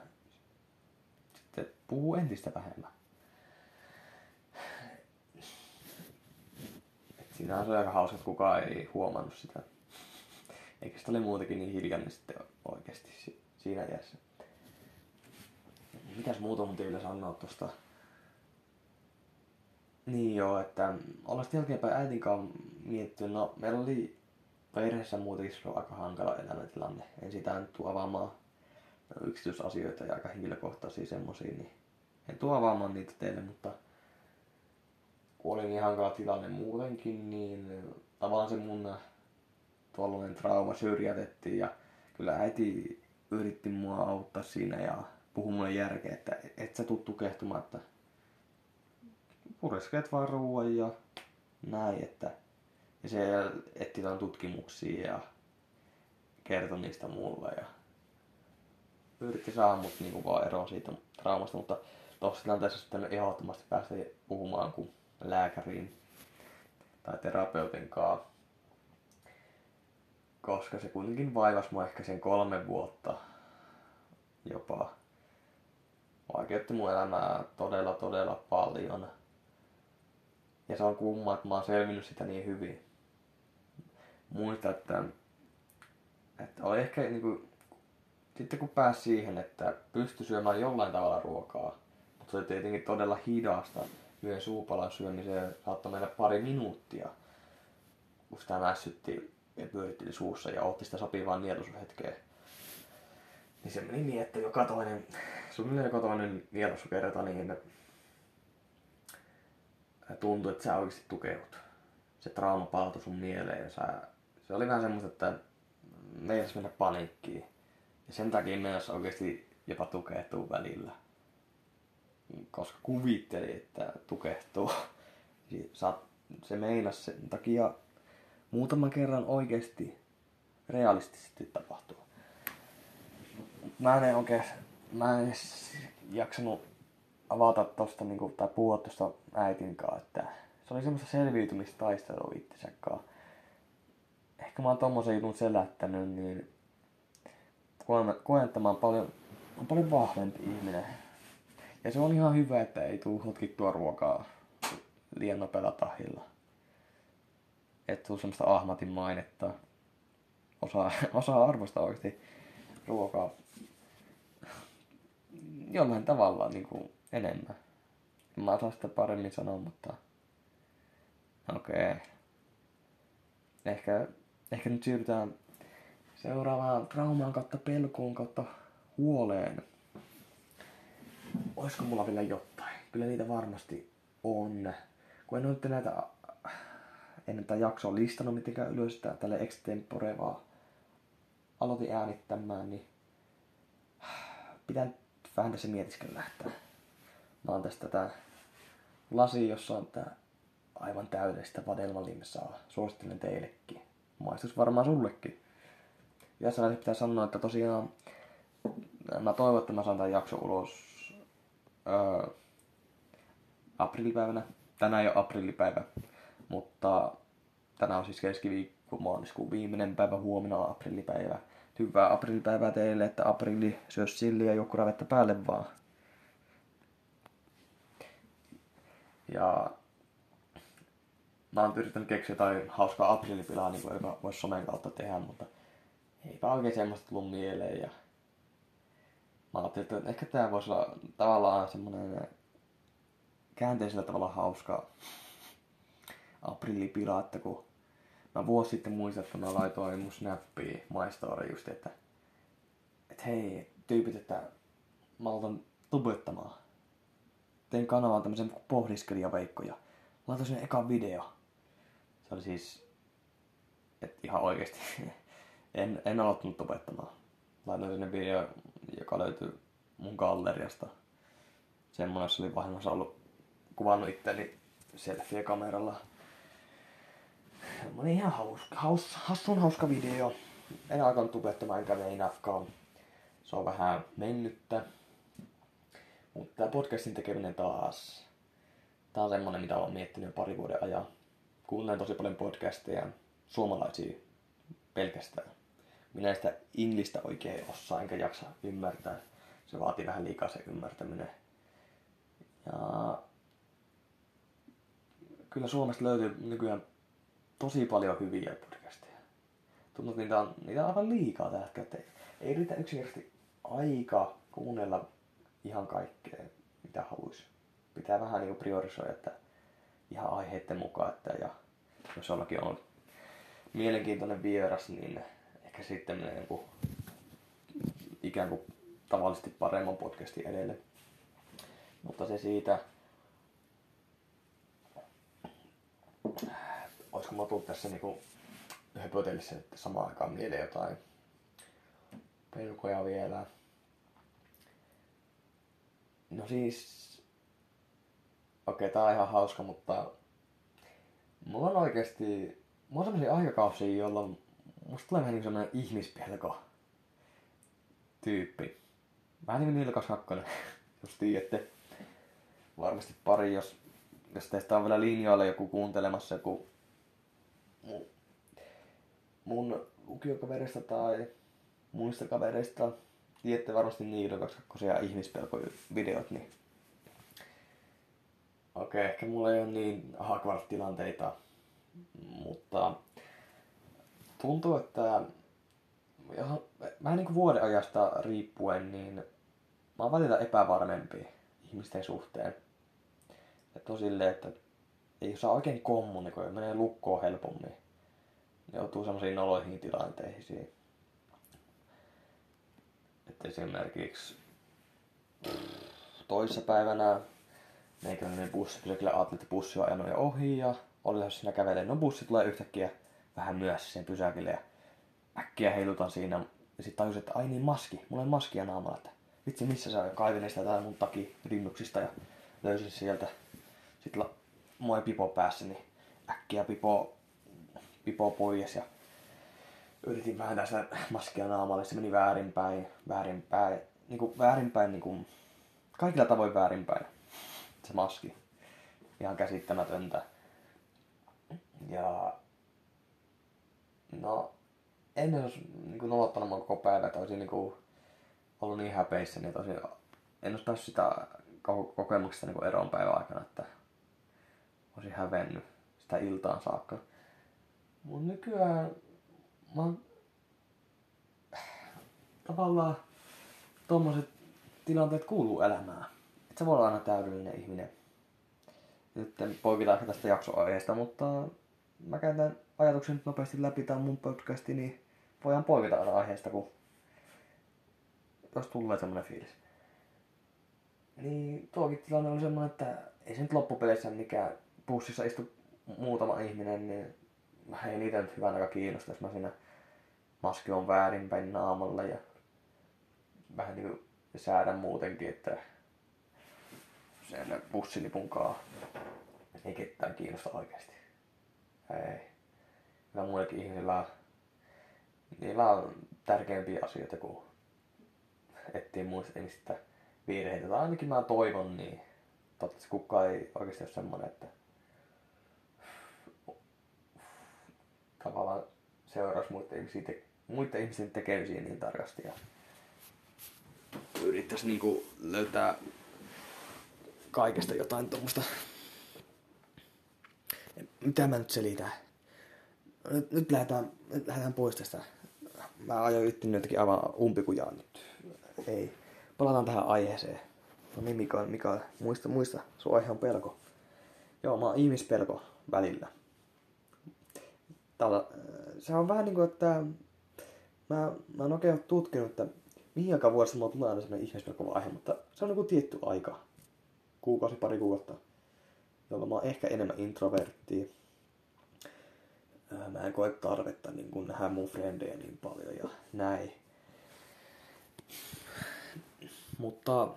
sitten puhuu entistä vähemmän. Et siinä on se aika hauska, että kukaan ei huomannut sitä. Eikä sitä ole muutenkin niin hiljainen sitten oikeasti siinä iässä. Mitäs muuta mun teille sanoa tosta? Niin joo, että ollaan sitten jälkeenpäin äitin kanssa miettinyt, no meillä oli perheessä muutenkin aika hankala elämäntilanne. En sitä nyt tuu avaamaan yksityisasioita ja aika henkilökohtaisia semmosia, niin en tuo avaamaan niitä teille, mutta kun oli niin hankala tilanne muutenkin, niin tavallaan se mun tuollainen trauma syrjätettiin ja kyllä äiti yritti mua auttaa siinä ja puhui mulle järkeä, että et sä tuu tukehtumaan, että pureskelet vaan ruoan ja näin, että ja se etti tämän tutkimuksia ja kertoi niistä mulle ja yritti saada mut niinku vaan eroon siitä traumasta, mutta tuossa tilanteessa sitten ehdottomasti päästä puhumaan kuin lääkäriin tai terapeutin kanssa. Koska se kuitenkin vaivasi mua ehkä sen kolme vuotta jopa. Vaikeutti mun elämää todella todella paljon. Ja se on kumma, että mä oon selvinnyt sitä niin hyvin. Muista, että, että oli ehkä niinku, sitten kun pääsi siihen, että pystyi syömään jollain tavalla ruokaa, mutta se oli tietenkin todella hidasta, yhden suupalan syömiseen saattoi mennä pari minuuttia, kun sitä mässytti ja pyöritteli suussa ja otti sitä sopivaa nielusuhetkeen. Niin se meni niin, että joka toinen, suunnilleen joka toinen nielusukerta, niin tuntui, että sä oikeasti tukeudut. Se trauma palautui sun mieleen ja sä, se oli vähän semmoista, että meinas mennä paniikkiin. Ja sen takia meinas oikeasti jopa tukehtuu välillä koska kuvitteli, että tukehtuu. Se meinas sen takia muutaman kerran oikeasti realistisesti tapahtuu. Mä en oikein, mä en edes jaksanut avata tosta niinku, tai puhua tosta äitin kanssa, että se oli semmoista selviytymistaistelua itsensä kanssa. Ehkä mä oon tommosen jutun selättänyt, niin oon paljon, on paljon vahvempi ihminen ja se on ihan hyvä, että ei tule hotkittua ruokaa liian nopealla tahilla. Että tuu semmoista ahmatin mainetta. Osaa, osaa arvostaa oikeasti ruokaa jollain tavalla niin kuin enemmän. Mä osaan sitä paremmin sanoa, mutta okei. Okay. Ehkä, ehkä nyt siirrytään seuraavaan traumaan kautta pelkoon kautta huoleen olisiko mulla vielä jotain? Kyllä niitä varmasti on. Kun en ole näitä ennen tätä jaksoa listannut mitenkään ylös tälle extempore vaan aloitin äänittämään, niin pitää vähän tässä mietiskellä lähteä. Mä oon tästä tätä lasi, jossa on tää aivan täydellistä vadelmalimesaa. Suosittelen teillekin. Maistus varmaan sullekin. Ja pitää sanoa, että tosiaan mä toivon, että mä saan tämän jakson ulos öö, aprillipäivänä. Tänään ei ole aprillipäivä, mutta tänään on siis keskiviikko, maaliskuun viimeinen päivä, huomenna on aprillipäivä. Hyvää aprillipäivää teille, että aprilli syö silliä joku ravetta päälle vaan. Ja mä oon yrittänyt keksiä jotain hauskaa aprillipilaa, niin kuin voisi somen kautta tehdä, mutta eipä oikein semmoista tullut mieleen. Ja mä ajattelin, että ehkä tämä voisi olla tavallaan semmoinen käänteisellä tavalla hauska aprillipila, että kun mä vuosi sitten muistan, että mä laitoin mun snappiin My just, että, että hei, tyypit, että mä aloitan tubettamaan. Tein kanavan tämmöisen pohdiskelijaveikkoja. Laitoin sen eka video. Se oli siis, että ihan oikeesti, en, en aloittanut tubettamaan. Laitoin sinne video, joka löytyy mun galleriasta. Semmoinen, jossa oli vahingossa ollut kuvannut itteni selfie-kameralla. Semmoinen ihan hauska, haus, hassun hauska video. En alkanut tubettamaan enkä meinaakaan. Se on vähän mennyttä. Mutta tää podcastin tekeminen taas. Tää on semmonen, mitä olen miettinyt jo pari vuoden ajan. Kuuntelen tosi paljon podcasteja, suomalaisia pelkästään minä sitä inglistä oikein osaa enkä jaksa ymmärtää. Se vaatii vähän liikaa se ymmärtäminen. Ja kyllä Suomesta löytyy nykyään tosi paljon hyviä podcasteja. Tuntuu, että niitä on, niitä on aivan liikaa tällä hetkellä. Ei, ei riitä yksinkertaisesti aika kuunnella ihan kaikkea, mitä haluaisi. Pitää vähän niin priorisoida, että ihan aiheiden mukaan, että ja jos jollakin on mielenkiintoinen vieras, niin sitten menee niin kuin, ikään kuin tavallisesti paremman podcastin edelle. Mutta se siitä. olisiko mä tullut tässä niinku höpötellessä että samaan aikaan mieleen jotain pelkoja vielä. No siis, okei, tää on ihan hauska, mutta mulla on oikeasti, mulla on sellaisia aikakausia, jolloin musta tulee vähän niin sellainen ihmispelko tyyppi. Vähän niin kuin Nilkas Hakkonen, jos tiedätte. Varmasti pari, jos, jos teistä on vielä linjoilla joku kuuntelemassa joku mun, mun lukiokaverista tai muista kavereista. Tiedätte varmasti Nilkas Hakkosen ja ihmispelkovideot, niin Okei, okay, ehkä mulla ei ole niin Hagward-tilanteita, mutta tuntuu, että vähän niin kuin vuoden ajasta riippuen, niin mä oon välillä epävarmempi ihmisten suhteen. Että on silleen, että ei saa oikein kommunikoida, menee lukkoon helpommin. Ne joutuu semmoisiin noloihin tilanteisiin. Että esimerkiksi toissa päivänä meikäläinen bussi, kyllä ajattelin, että bussi on ajanut jo ohi ja oli siinä kävelemään. No bussi tulee yhtäkkiä vähän myöhässä sen pysäkille ja äkkiä heilutan siinä. Ja sitten tajusin, että ai niin maski, mulla on maskia naamalla, että vitsi missä sä kaivin sitä tää mun taki rinnuksista ja löysin sieltä. Sitten la, moi pipo päässä, niin äkkiä pipo, pipo pois ja yritin vääntää sitä maskia naamalle, se meni väärinpäin, väärinpäin, niin kuin väärinpäin, niin kuin, kaikilla tavoin väärinpäin se maski. Ihan käsittämätöntä. Ja no, ennen olisi niin nolottanut mun koko päivä, että olisin niin ollut niin häpeissä, niin olisin, en olisi päässyt sitä kokemuksesta niin eron päivän aikana, että olisin hävennyt sitä iltaan saakka. Mun nykyään mä oon tavallaan tommoset tilanteet kuuluu elämään. Et sä voi olla aina täydellinen ihminen. Nyt poikitaan tästä jaksoaiheesta, mutta mä käytän ajatuksen nopeasti läpi tämän mun podcasti, niin voidaan poikita aina aiheesta, kun jos tulee semmonen fiilis. Niin tuokin tilanne oli semmonen, että ei se nyt loppupeleissä mikään bussissa istu muutama ihminen, niin ei niitä nyt hyvän aika kiinnosta, jos mä siinä maski on väärinpäin naamalla ja vähän niinku säädän muutenkin, että sen bussilipun kaa ei ketään kiinnosta oikeasti. Ei. Kyllä muillekin ihmisillä niillä on tärkeämpiä asioita kuin etsiä muista ihmistä virheitä. Tai ainakin mä toivon niin. Toivottavasti kukaan ei oikeasti ole semmonen, että tavallaan seuraisi muiden ihmisten, te- muiden ihmisten tekemisiä niin tarkasti ja yrittäisi niinku löytää kaikesta jotain tuommoista. Mitä mä nyt selitän? Nyt, nyt, lähdetään, nyt lähdetään pois tästä. Mä ajoin yttin jotenkin aivan umpikujaa nyt. Ei. Palataan tähän aiheeseen. No niin, Mika, Mika, muista, muista. Sun aihe on pelko. Joo, mä oon ihmispelko välillä. Tällä, se on vähän niin kuin, että mä, mä oon oikein tutkinut, että mihin aikaan vuodessa mulla tulee aina sellainen ihmispelko aihe, mutta se on niin kuin tietty aika kuukausi, pari kuukautta, jolloin mä oon ehkä enemmän introvertti. Mä en koe tarvetta niin kun nähdä mun frendejä niin paljon ja näin. Mutta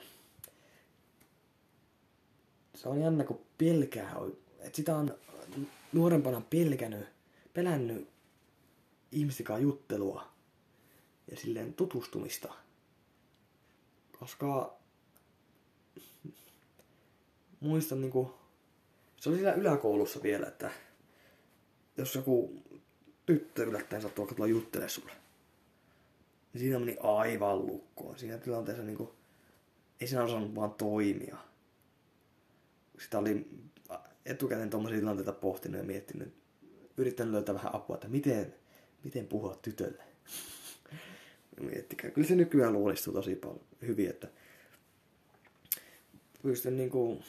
se on jännä, kun pelkää, että sitä on nuorempana pelkännyt, pelännyt ihmisten juttelua ja silleen tutustumista. Koska muistan niinku, se oli siellä yläkoulussa vielä, että jos joku tyttö yllättäen sattuu alkaa tulla juttelemaan sulle, niin siinä meni aivan lukkoon. Siinä tilanteessa niinku, ei siinä osannut vaan toimia. Sitä oli etukäteen tuommoisia tilanteita pohtinut ja miettinyt, yrittänyt löytää vähän apua, että miten, miten puhua tytölle. Miettikää. Kyllä se nykyään luonnistuu tosi paljon hyvin, että pystyn niinku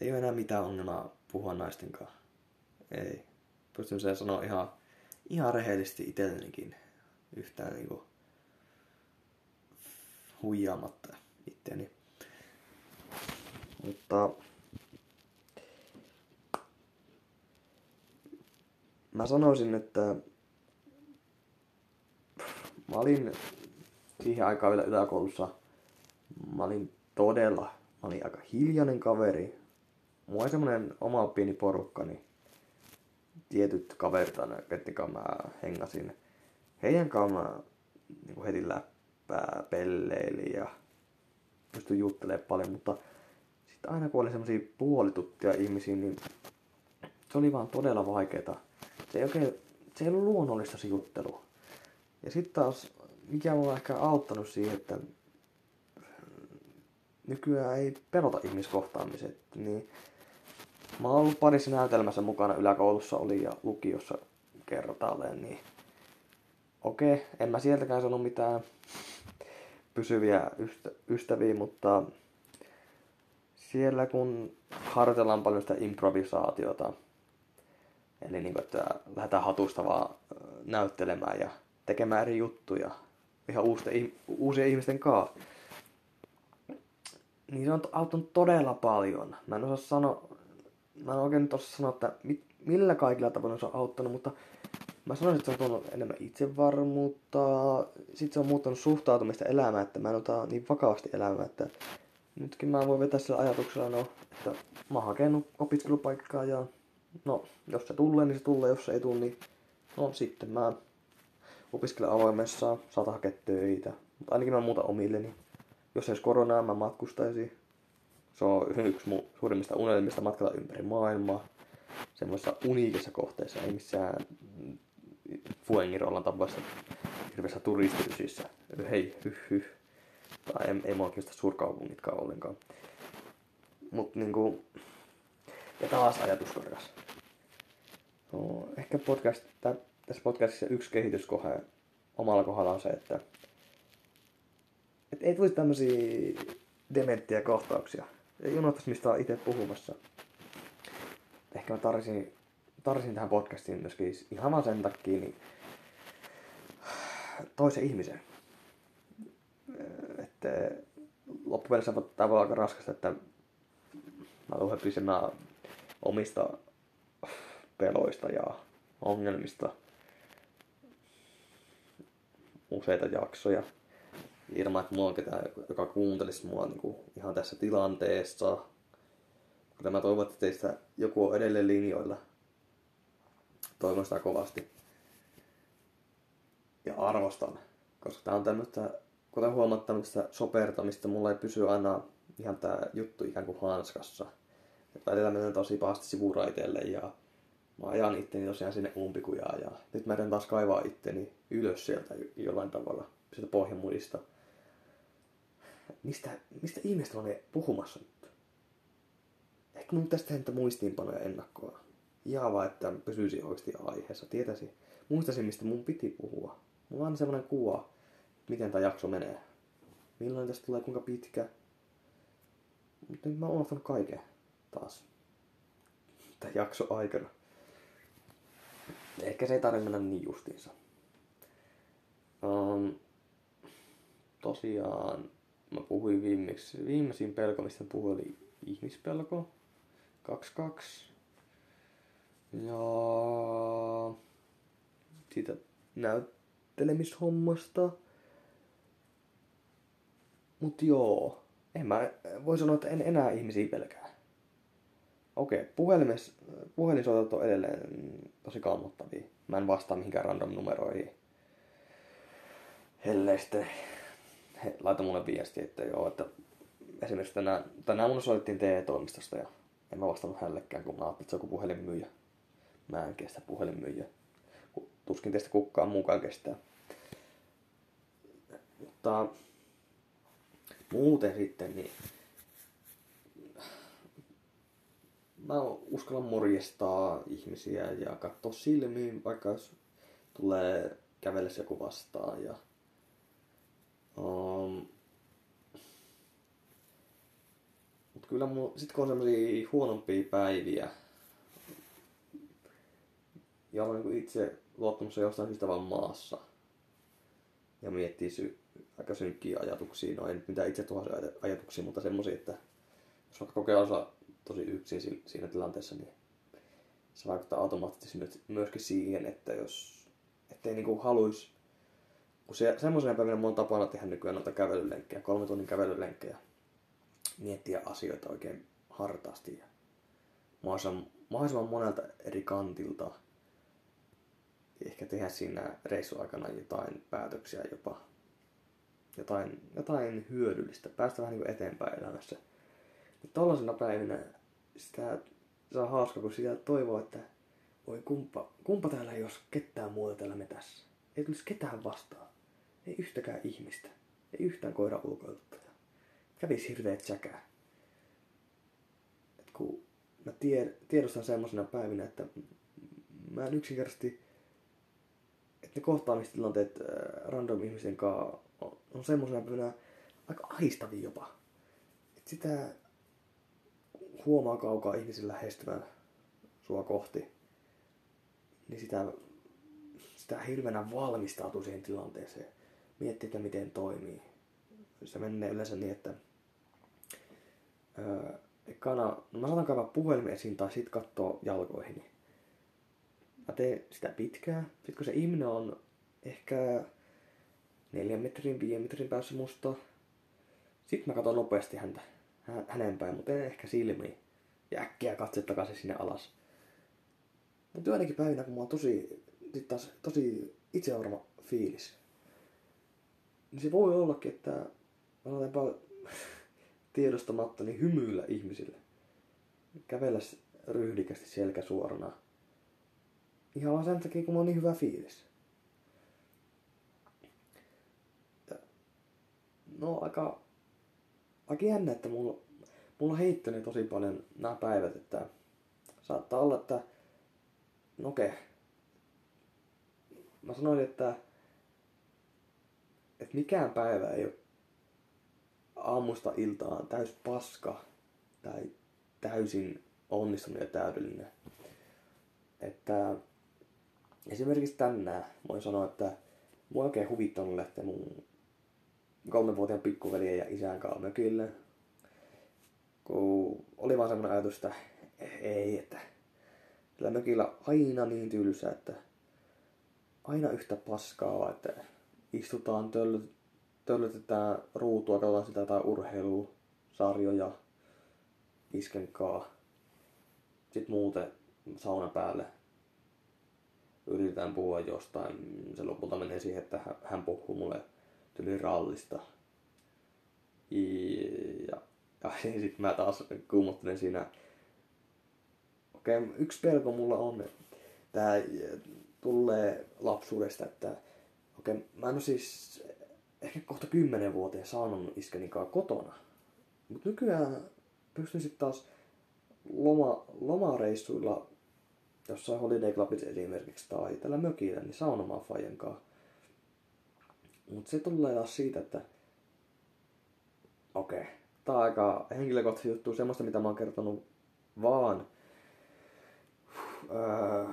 ei ole enää mitään ongelmaa puhua naisten kanssa. Ei. Pystyn sen sanoa ihan, ihan rehellisesti itsellenikin yhtään niinku huijaamatta itteeni. Mutta mä sanoisin, että mä olin siihen aikaan vielä yläkoulussa, mä olin todella, mä olin aika hiljainen kaveri. Mulla oli semmonen oma pieni porukka, niin tietyt kaverit aina, kenen kanssa mä hengasin. Heidän kanssa mä niin heti läppää, pelleili ja pystyin juttelemaan paljon, mutta sitten aina kun oli semmosia puolituttia ihmisiä, niin se oli vaan todella vaikeeta. Se ei oikein, se ei ollut luonnollista se juttelu. Ja sitten taas, mikä mulla on ehkä auttanut siihen, että nykyään ei pelota ihmiskohtaamiset, niin mä oon ollut parissa näytelmässä mukana yläkoulussa oli ja lukiossa kertaalleen, niin okei, en mä sieltäkään sanonut mitään pysyviä ystä, ystäviä, mutta siellä kun harjoitellaan paljon sitä improvisaatiota, eli niin kuin, että lähdetään hatusta vaan näyttelemään ja tekemään eri juttuja ihan uusien, uusien ihmisten kanssa, niin se on auttanut todella paljon. Mä en osaa sanoa, mä en oikein osaa sanoa, että mit, millä kaikilla tavoilla se on auttanut, mutta mä sanoisin, että se on tuonut enemmän itsevarmuutta. Sitten se on muuttanut suhtautumista elämään, että mä en ota niin vakavasti elämää, että nytkin mä voin vetää sillä ajatuksella, no, että mä oon hakenut opiskelupaikkaa ja no, jos se tulee, niin se tulee, jos se ei tule, niin no sitten mä opiskelen avoimessa, saata hakea töitä, mutta ainakin mä muuta omilleni. Jos ei olisi koronaa, mä matkustaisin. Se on yksi mun suurimmista unelmista matkata ympäri maailmaa. Semmoisessa uniikissa kohteessa, ei missään Fuengirollan tapaista hirveässä turistirysissä. Hei, hyh, hyh. Tai ei, ei mua kiinnosta suurkaupungitkaan ollenkaan. Mut niinku... Ja taas ajatuskorjas. No, ehkä podcast, tää, tässä podcastissa yksi kehityskohe omalla kohdalla on se, että et ei tulisi tämmöisiä dementtiä kohtauksia. Unohtaisi, mistä on itse puhumassa. Ehkä mä tarvisin, tarvisin tähän podcastiin myöskin ihan vaan sen takia niin toisen ihmisen. Että loppupeleissä tämä voi olla aika raskasta, että mä pysemään omista peloista ja ongelmista useita jaksoja ilman, että mulla on ketään, joka kuuntelisi mua niin kuin ihan tässä tilanteessa. Mutta mä toivon, että teistä joku on edelleen linjoilla. Toivon sitä kovasti. Ja arvostan. Koska tää on tämmöistä, kuten huomattanut, sitä sopertamista mulla ei pysy aina ihan tää juttu ikään kuin hanskassa. Et välillä menen tosi pahasti sivuraiteelle ja mä ajan itteni tosiaan sinne umpikujaan ja nyt mä taas kaivaa itteni ylös sieltä jollain tavalla, sieltä pohjamudista mistä, mistä ihmiset on puhumassa nyt? Ehkä mun pitäisi tehdä muistiinpanoja ennakkoa. Ihan vaan, että pysyisi oikeasti aiheessa. Tietäisi, muistaisin, mistä mun piti puhua. Mulla on semmoinen kuva, miten tämä jakso menee. Milloin tästä tulee, kuinka pitkä. Mutta nyt mä oon unohtanut kaiken taas. Tämä jakso aikana. Ehkä se ei tarvitse mennä niin justiinsa. Um, tosiaan mä puhuin viimeksi, viimeisin pelko, mistä puhuin, oli ihmispelko. 22. Ja siitä näyttelemishommasta. Mut joo, en mä voi sanoa, että en enää ihmisiä pelkää. Okei, puhelimes, puhelinsoitot on edelleen tosi kammottavia. Mä en vastaa mihinkään random numeroihin. Ellei sitten he laitoi mulle viesti, että joo, että esimerkiksi tänään, tänään mun soittiin TE-toimistosta ja en mä vastannut hällekään, kun mä ajattelin, että se on puhelinmyyjä. Mä en kestä puhelinmyyjä. Tuskin teistä kukaan mukaan kestää. Mutta muuten sitten, niin mä uskallan morjestaa ihmisiä ja katsoa silmiin, vaikka jos tulee kävellessä joku vastaan ja Um, mutta kyllä mun, sit kun on semmosia huonompia päiviä, ja on niin itse luottamassa jostain syystä vaan maassa, ja miettii sy- aika synkkiä ajatuksia, no ei nyt mitään itse tuhansia ajatuksia, mutta semmosia, että jos vaikka kokee osa tosi yksin siinä tilanteessa, niin se vaikuttaa automaattisesti myöskin siihen, että jos ettei niinku haluis, kun se, semmoisena päivänä mulla on tapana tehdä nykyään noita kävelylenkkejä, kolme tunnin kävelylenkkejä, miettiä asioita oikein hartaasti ja mahdollisimman, mahdollisimman monelta eri kantilta. Ehkä tehdä siinä reissuaikana jotain päätöksiä jopa. Jotain, jotain hyödyllistä. Päästä vähän niin eteenpäin elämässä. Niin tollasena päivinä sitä on hauska, kun sitä toivoo, että voi kumpa, kumpa täällä olisi ketään muuta täällä metässä. Ei tulisi ketään vastaan. Ei yhtäkään ihmistä. Ei yhtään koira ulkoiluttajaa. Kävisi hirveet säkää. Et kun mä tied, tiedostan semmoisena päivinä, että mä en yksinkertaisesti, että ne kohtaamistilanteet äh, random ihmisen kanssa on, on semmoisena päivinä aika ahistavia jopa. että sitä huomaa kaukaa ihmisen lähestyvän sua kohti, niin sitä, sitä hirveänä valmistautuu siihen tilanteeseen. Miettii, että miten toimii. Se menee yleensä niin, että öö, kana, no mä saatan kaivaa puhelimen esiin tai sit kattoo jalkoihin. Mä teen sitä pitkää. Sitten kun se ihminen on ehkä neljän metrin, viiden metrin päässä musta, sitten mä katson nopeasti häntä hänen päin, mutta en ehkä silmiin. Ja äkkiä katse takaisin sinne alas. Mutta joidenkin päivinä, kun mulla on tosi, sit taas, tosi itsevarma fiilis, niin se voi ollakin, että jopa tiedostamatta niin hymyillä ihmisille. Kävellä ryhdikästi selkä suorana. Ihan vaan sen takia, kun on niin hyvä fiilis. no aika aika jännä, että mulla, mulla heittänyt tosi paljon nämä päivät, että saattaa olla, että no okei. Mä sanoin, että, että mikään päivä ei ole aamusta iltaan täys paska tai täysin onnistunut ja täydellinen. Että esimerkiksi tänään voin sanoa, että mua oikein huvittanut lähteä mun kolmenvuotiaan pikkuveljen ja isän kanssa mökille. Kun oli vaan semmoinen ajatus, että ei, että sillä mökillä aina niin tylsä, että aina yhtä paskaa, että istutaan, töllyt, töllytetään ruutua, katsotaan sitä tai urheilusarjoja, iskenkaa. Sitten muuten sauna päälle yritetään puhua jostain. Se lopulta menee siihen, että hän puhuu mulle tuli rallista. Ja, ja sitten mä taas kuumottelen siinä. Okei, yksi pelko mulla on, tää tulee lapsuudesta, että okei, mä en ole siis ehkä kohta kymmenen vuoteen saanut iskenikaan kotona. Mutta nykyään pystyn sitten taas loma, lomareissuilla jossain Holiday Clubissa esimerkiksi tai tällä mökillä, niin saunomaan fajan. Mutta se tulee taas siitä, että okei, tää on aika henkilökohtaisesti juttu, semmoista mitä mä oon kertonut vaan öö,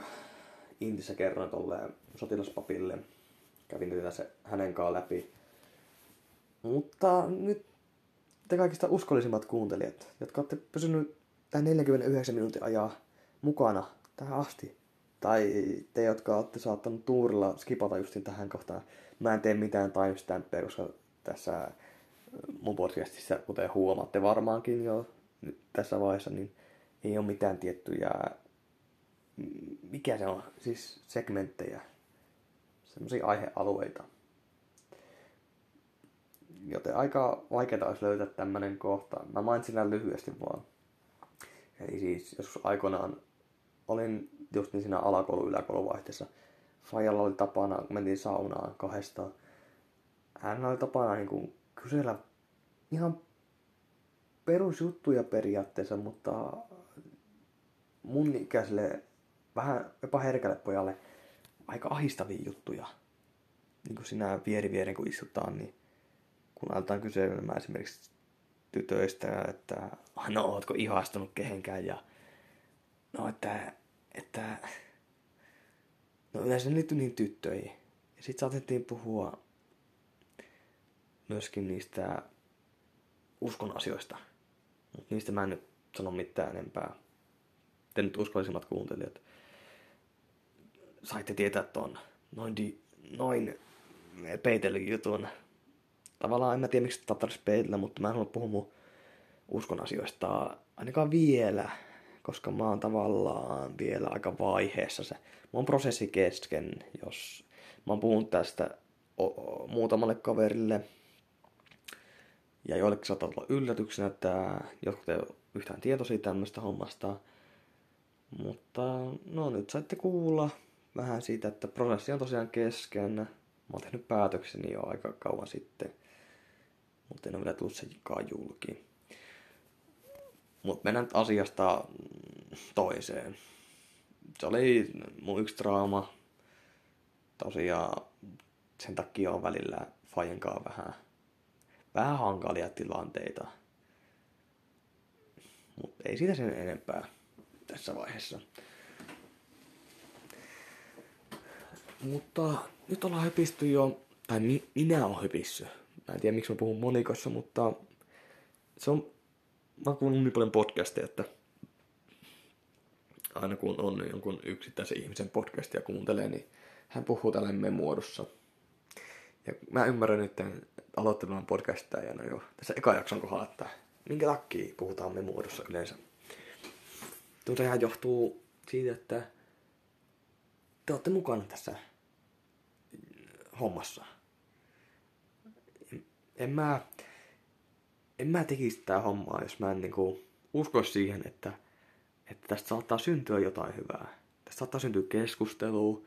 Intissä kerran tolleen sotilaspapille. Kävin tätä se hänen kanssa läpi. Mutta nyt te kaikista uskollisimmat kuuntelijat, jotka olette pysynyt tämän 49 minuutin ajan mukana tähän asti, tai te, jotka olette saattanut tuurilla skipata justin tähän kohtaan, mä en tee mitään timestampia, koska tässä mun podcastissa, kuten huomaatte varmaankin jo nyt tässä vaiheessa, niin ei ole mitään tiettyjä, mikä se on, siis segmenttejä, semmoisia aihealueita. Joten aika vaikeaa olisi löytää tämmönen kohta. Mä mainitsin tämän lyhyesti vaan. Eli siis joskus aikoinaan olin just niin siinä alakoulu yläkouluvaihteessa Fajalla oli tapana, kun mentiin saunaan kahdestaan, hän oli tapana niin kuin kysellä ihan perusjuttuja periaatteessa, mutta mun ikäiselle vähän jopa herkälle pojalle aika ahistavia juttuja. Niin kuin sinä vieri vieren kun istutaan, niin kun aletaan kyselemään esimerkiksi tytöistä, että no ootko ihastunut kehenkään ja no että, että No yleensä liittyy niihin tyttöihin. Ja sit saatettiin puhua myöskin niistä uskon asioista. Niistä mä en nyt sano mitään enempää. Te nyt uskollisimmat kuuntelijat. Saitte tietää ton noin, di, noin peitellyn jutun. Tavallaan en mä tiedä miksi tätä peitellä, mutta mä en halua puhua mun uskon asioista ainakaan vielä, koska mä oon tavallaan vielä aika vaiheessa se. Mä oon prosessi kesken, jos mä oon puhunut tästä muutamalle kaverille, ja joillekin saattaa olla yllätyksenä, että jotkut ei ole yhtään tietoisia tämmöistä hommasta. Mutta no nyt saitte kuulla vähän siitä, että prosessi on tosiaan kesken. Mä oon tehnyt päätökseni jo aika kauan sitten, mutta en ole vielä tullut senkaan julki. Mutta mennään asiasta toiseen. Se oli mun yksi draama. Tosiaan sen takia on välillä Fajenkaan vähän, vähän hankalia tilanteita. Mutta ei siitä sen enempää tässä vaiheessa. Mutta nyt ollaan höpisty jo, tai minä olen höpissy. Mä en tiedä miksi mä puhun monikossa, mutta se on, mä kuulun niin paljon podcasteja, että aina kun on jonkun yksittäisen ihmisen podcastia kuuntelee, niin hän puhuu tällä muodossa. Ja mä ymmärrän nyt aloittelevan podcastajana jo tässä eka jakson kohdalla, että minkä takia puhutaan me muodossa yleensä. Tuo johtuu siitä, että te olette mukana tässä hommassa. En mä, en mä tekisi tää hommaa, jos mä en niinku usko siihen, että, että tästä saattaa syntyä jotain hyvää. Tästä saattaa syntyä keskustelua,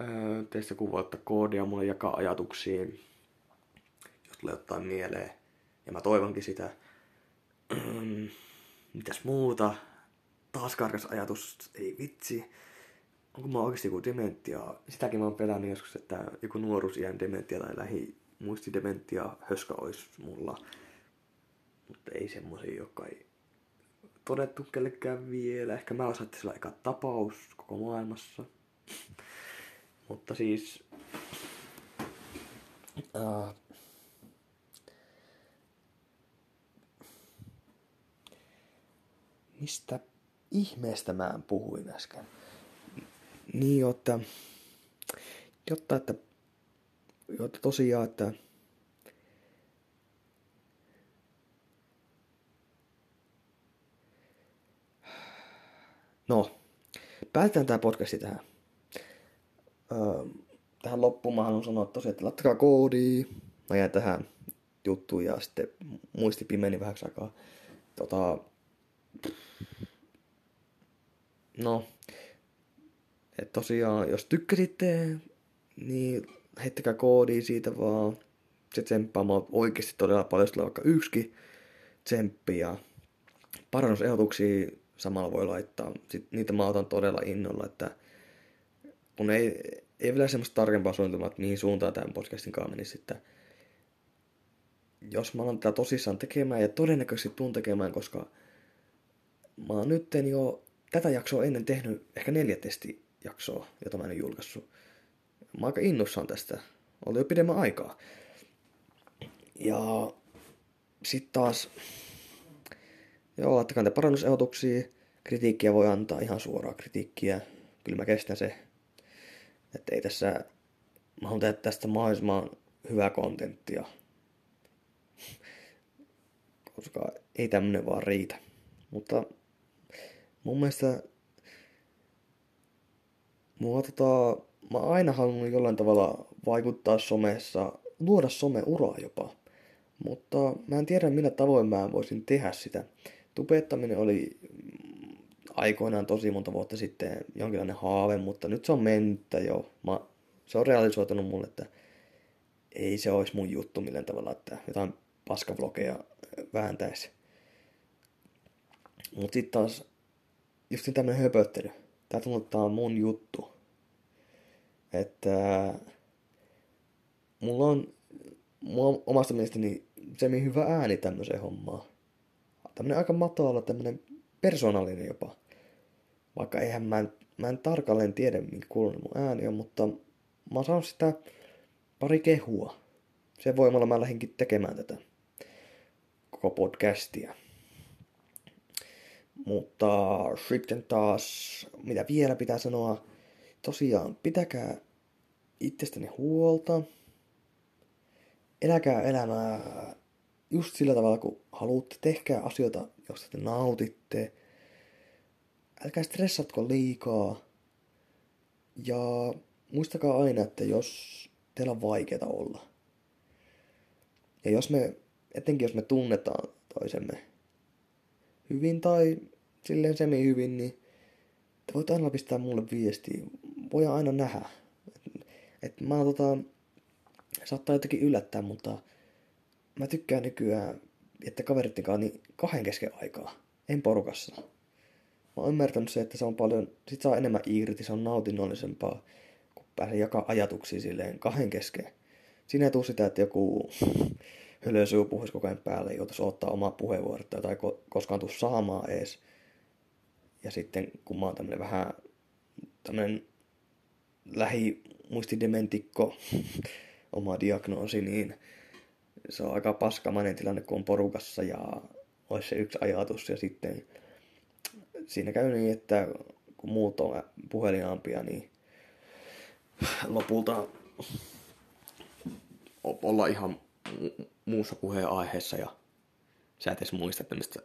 öö, teistä kun voitte koodia mulle jakaa ajatuksia, jos tulee jotain mieleen. Ja mä toivonkin sitä. Mitäs muuta? Taas karkas ajatus, ei vitsi onko mä oikeasti joku dementia. Sitäkin mä oon pelännyt joskus, että joku nuoruusiän dementia tai lähi muistidementia höskä olisi mulla. Mutta ei semmoisia, joka ei todettu kellekään vielä. Ehkä mä osattiin sillä eka tapaus koko maailmassa. Mutta siis... Uh, mistä ihmeestä mä puhuin äsken? Niin, jotta, jotta että, jotta tosiaan, että No, päätetään tämä podcasti tähän. Öö, tähän loppuun mä haluan sanoa tosiaan, että laittakaa koodia. Mä jäin tähän juttuun ja sitten muisti pimeni vähäksi aikaa. Tota, no, et tosiaan, jos tykkäsitte, niin heittäkää koodi siitä vaan. Se tsemppaa mua oikeasti todella paljon, jos vaikka yksikin tsemppi ja parannusehdotuksia samalla voi laittaa. Sitten niitä mä otan todella innolla, että kun ei, ei vielä semmoista tarkempaa suunnitelmaa, että mihin suuntaan tämän podcastin kanssa menisi, että jos mä alan tätä tosissaan tekemään ja todennäköisesti tuun tekemään, koska mä oon nyt jo tätä jaksoa ennen tehnyt ehkä neljä testi jaksoa, jota mä en julkaissut. Mä aika innossaan tästä. Oli jo pidemmän aikaa. Ja sitten taas, joo, laittakaa te parannusehdotuksia. Kritiikkiä voi antaa ihan suoraa kritiikkiä. Kyllä mä kestän se. Että ei tässä, mä haluan tehdä tästä mahdollisimman hyvää kontenttia. Koska ei tämmönen vaan riitä. Mutta mun mielestä Mua tota, mä aina halunnut jollain tavalla vaikuttaa somessa, luoda someuraa jopa. Mutta mä en tiedä millä tavoin mä voisin tehdä sitä. Tubettaminen oli aikoinaan tosi monta vuotta sitten jonkinlainen haave, mutta nyt se on mennyttä jo. Mä, se on realisoitunut mulle, että ei se olisi mun juttu millään tavalla, että jotain paskavlogeja vääntäisi. Mutta sitten taas just tämmönen höpöttely tää tuntuu mun juttu. Että mulla on, mulla omasta mielestäni semmin hyvä ääni tämmöiseen hommaan. Tämmönen aika matala, tämmönen persoonallinen jopa. Vaikka eihän mä en, mä en tarkalleen tiedä, minkä kuulunut mun ääni on, mutta mä oon sitä pari kehua. Sen voimalla mä lähdinkin tekemään tätä koko podcastia. Mutta sitten taas, mitä vielä pitää sanoa, tosiaan, pitäkää itsestäni huolta. Eläkää elämää just sillä tavalla, kun haluatte. Tehkää asioita, joista te nautitte. Älkää stressatko liikaa. Ja muistakaa aina, että jos teillä on vaikeaa olla. Ja jos me, etenkin jos me tunnetaan toisemme hyvin tai silleen semi hyvin, niin te voitte aina pistää mulle viestiä. Voi aina nähdä. Et, et mä tota, saattaa jotenkin yllättää, mutta mä tykkään nykyään, että kaverit niin kahden kesken aikaa, en porukassa. Mä oon ymmärtänyt se, että se on paljon, sit saa enemmän irti, se on nautinnollisempaa, kun pääsee jakaa ajatuksia silleen kahden kesken. Siinä ei tule sitä, että joku hölösyy puhuisi koko ajan päälle, joutuisi ottaa omaa puheenvuorot tai koskaan tuu saamaan ees. Ja sitten kun mä oon tämmönen vähän tämmönen lähimuistidementikko, oma diagnoosi, niin se on aika paskamainen tilanne, kun on porukassa ja olisi se yksi ajatus ja sitten siinä käy niin, että kun muut on puhelinampia, niin lopulta olla ihan muussa puheenaiheessa ja sä et edes muista tämmöistä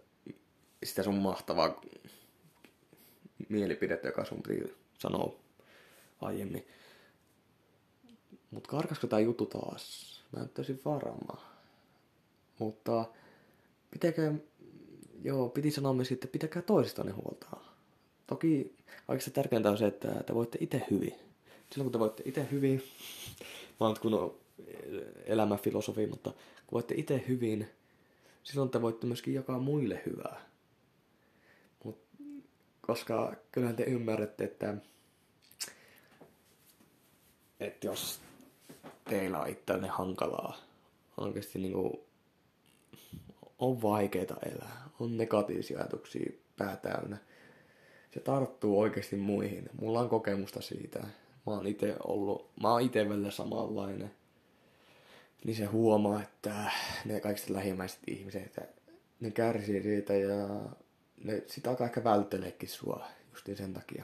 sitä sun mahtavaa mielipidettä, joka sun piti sanoa aiemmin. Mutta karkasko tää juttu taas? Mä en täysin varma. Mutta pitäkää, joo, piti sanoa myös, että pitäkää toisistanne huolta. Toki kaikista tärkeintä on se, että te voitte itse hyvin. Silloin kun te voitte itse hyvin, mä oon kun elämäfilosofi, mutta kun voitte itse hyvin, silloin te voitte myöskin jakaa muille hyvää. Mut, koska kyllähän te ymmärrätte, että, että jos teillä on itsellenne hankalaa, oikeasti niin kuin, on vaikeita elää, on negatiivisia ajatuksia pää täynnä. Se tarttuu oikeasti muihin. Mulla on kokemusta siitä. Mä oon itse ollut, mä oon itse välillä samanlainen niin se huomaa, että ne kaikista lähimmäiset ihmiset, ne kärsii siitä ja ne sitä alkaa ehkä vältteleekin sua justiin sen takia.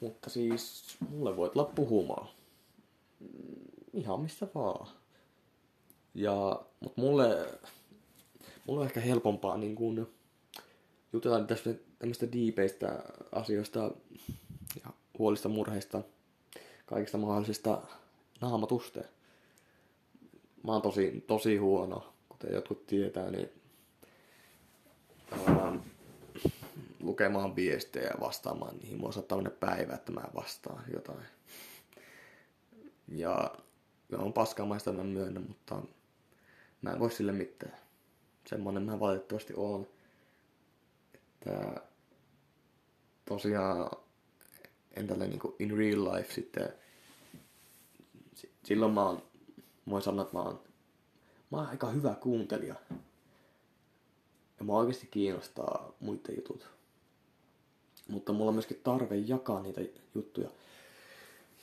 Mutta siis mulle voit olla puhumaan. Ihan mistä vaan. Ja, mutta mulle, mulle on ehkä helpompaa niin kun jutella tästä tämmöistä diipeistä asioista ja huolista murheista, kaikista mahdollisista naamatuste. Mä oon tosi, tosi huono, kuten jotkut tietää, niin ähm, lukemaan viestejä ja vastaamaan niihin. Mulla saattaa mennä päivä, että mä vastaan jotain. Ja ja on paskamaista, mä myönnän, mutta mä en voi sille mitään. Semmonen mä valitettavasti oon. Että tosiaan en tällä niinku in real life sitten silloin mä oon, voin sanoa, että mä oon, mä oon aika hyvä kuuntelija. Ja mä oikeasti kiinnostaa muiden jutut. Mutta mulla on myöskin tarve jakaa niitä juttuja.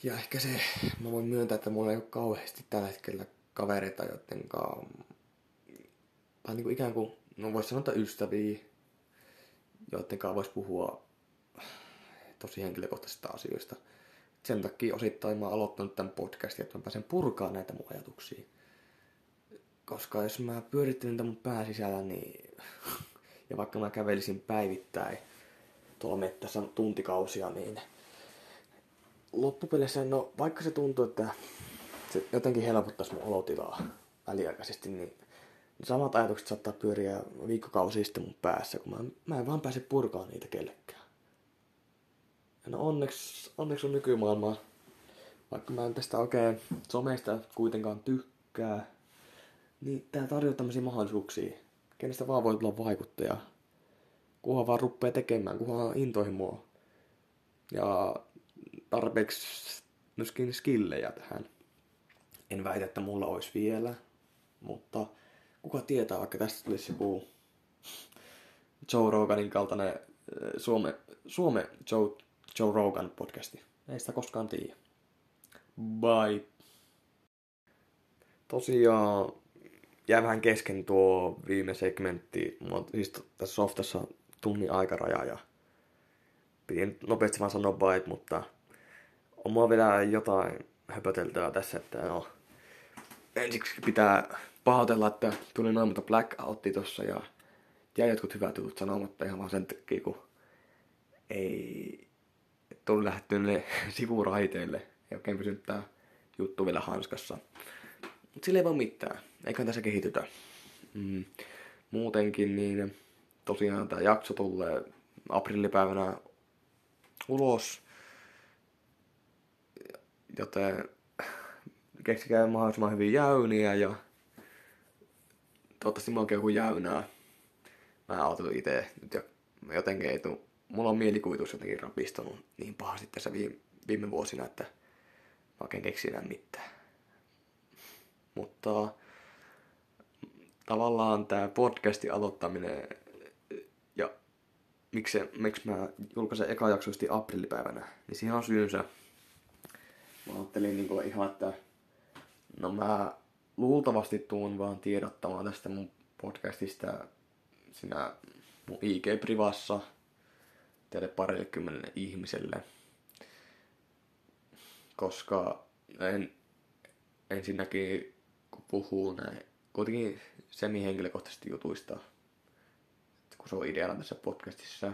Ja ehkä se, mä voin myöntää, että mulla ei ole kauheasti tällä hetkellä kavereita, joiden tai niin kuin ikään kuin, no voisi sanoa, että ystäviä, joiden kanssa voisi puhua tosi henkilökohtaisista asioista – sen takia osittain mä oon aloittanut tämän podcastin, että mä pääsen purkaa näitä mun ajatuksia. Koska jos mä pyörittelen niitä mun pääsisällä, niin... ja vaikka mä kävelisin päivittäin tuolla mettässä tuntikausia, niin loppupeleissä, no vaikka se tuntuu, että se jotenkin helpottaisi mun olotilaa väliaikaisesti, niin samat ajatukset saattaa pyöriä viikkokausia sitten mun päässä, kun mä, mä en vaan pääse purkaan niitä kellekään. No onneksi, onneksi on nykymaailma. Vaikka mä en tästä oikein somesta kuitenkaan tykkää, niin tää tarjoaa tämmöisiä mahdollisuuksia. Kenestä vaan voi tulla vaikuttaja. Kunhan vaan ruppee tekemään, kunhan intohimoa. Ja tarpeeksi myöskin skillejä tähän. En väitä, että mulla olisi vielä, mutta kuka tietää, vaikka tästä tulisi joku Joe Roganin kaltainen Suome, Suome Joe Joe Rogan podcasti. Ei sitä koskaan tiedä. Bye. Tosiaan jää vähän kesken tuo viime segmentti. Mulla siis tässä softassa tunnin aikaraja ja piti nopeasti vaan sanoa bait, mutta on mua vielä jotain höpöteltyä tässä, että no, ensiksi pitää pahoitella, että tuli noin monta blackoutti tossa ja jäi jotkut hyvät jutut sanomatta ihan vaan sen takia, kun ei lähdetty ne sivuraiteille. Ei oikein pysynyt tää juttu vielä hanskassa. Mut sille ei voi mitään. Eikä tässä kehitytä. Mm. Muutenkin niin tosiaan tämä jakso tulee aprillipäivänä ulos. Joten keksikää mahdollisimman hyvin jäyniä ja toivottavasti mä oikein joku jäynää. Mä oon itse nyt jo jotenkin ei tuu. Mulla on mielikuvitus jotenkin rapistunut niin pahasti tässä viime, viime vuosina, että mä oikein keksin enää mitään. Mutta tavallaan tämä podcastin aloittaminen ja miksi, miksi mä julkaisen eka jaksoisesti aprillipäivänä, niin siihen on syynsä. Mä ajattelin niin ihan, että no mä luultavasti tuun vaan tiedottamaan tästä mun podcastista sinä mun IG-privassa teille parille kymmenelle ihmiselle. Koska en, ensinnäkin kun puhuu näin kuitenkin semi-henkilökohtaisesti jutuista, että kun se on ideana tässä podcastissa,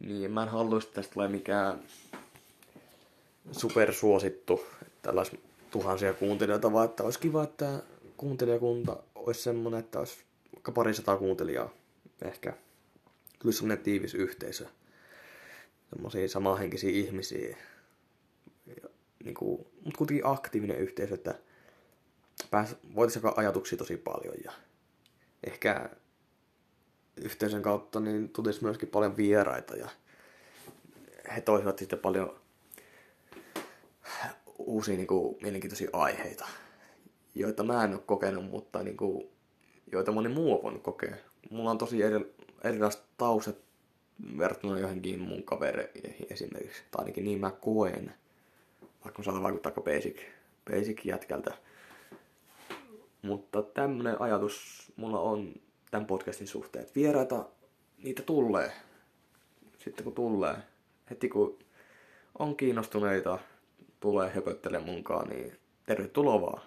niin mä en haluaisi, että tästä tulee mikään supersuosittu, että tällaisi tuhansia kuuntelijoita, vaan että olisi kiva, että kuuntelijakunta olisi semmoinen, että olisi vaikka pari sataa kuuntelijaa ehkä. Kyllä semmoinen tiivis yhteisö. Semmoisia samanhenkisiä ihmisiä. Ja, niin kuin, mutta kuitenkin aktiivinen yhteisö, että pääs, voitaisiin jakaa ajatuksia tosi paljon ja ehkä yhteisön kautta niin tulisi myöskin paljon vieraita ja he toisivat sitten paljon uusia niin kuin, mielenkiintoisia aiheita, joita mä en ole kokenut, mutta niin kuin, joita moni muu on voinut kokea. Mulla on tosi eri, erilaiset taustat verrattuna johonkin mun kavereihin esimerkiksi. Tai ainakin niin mä koen. Vaikka mä saatan vaikuttaa aika basic, basic jätkältä. Mutta tämmönen ajatus mulla on tämän podcastin suhteen, että vieraita, niitä tulee. Sitten kun tulee, heti kun on kiinnostuneita, tulee höpöttelemään munkaan, niin tervetuloa vaan.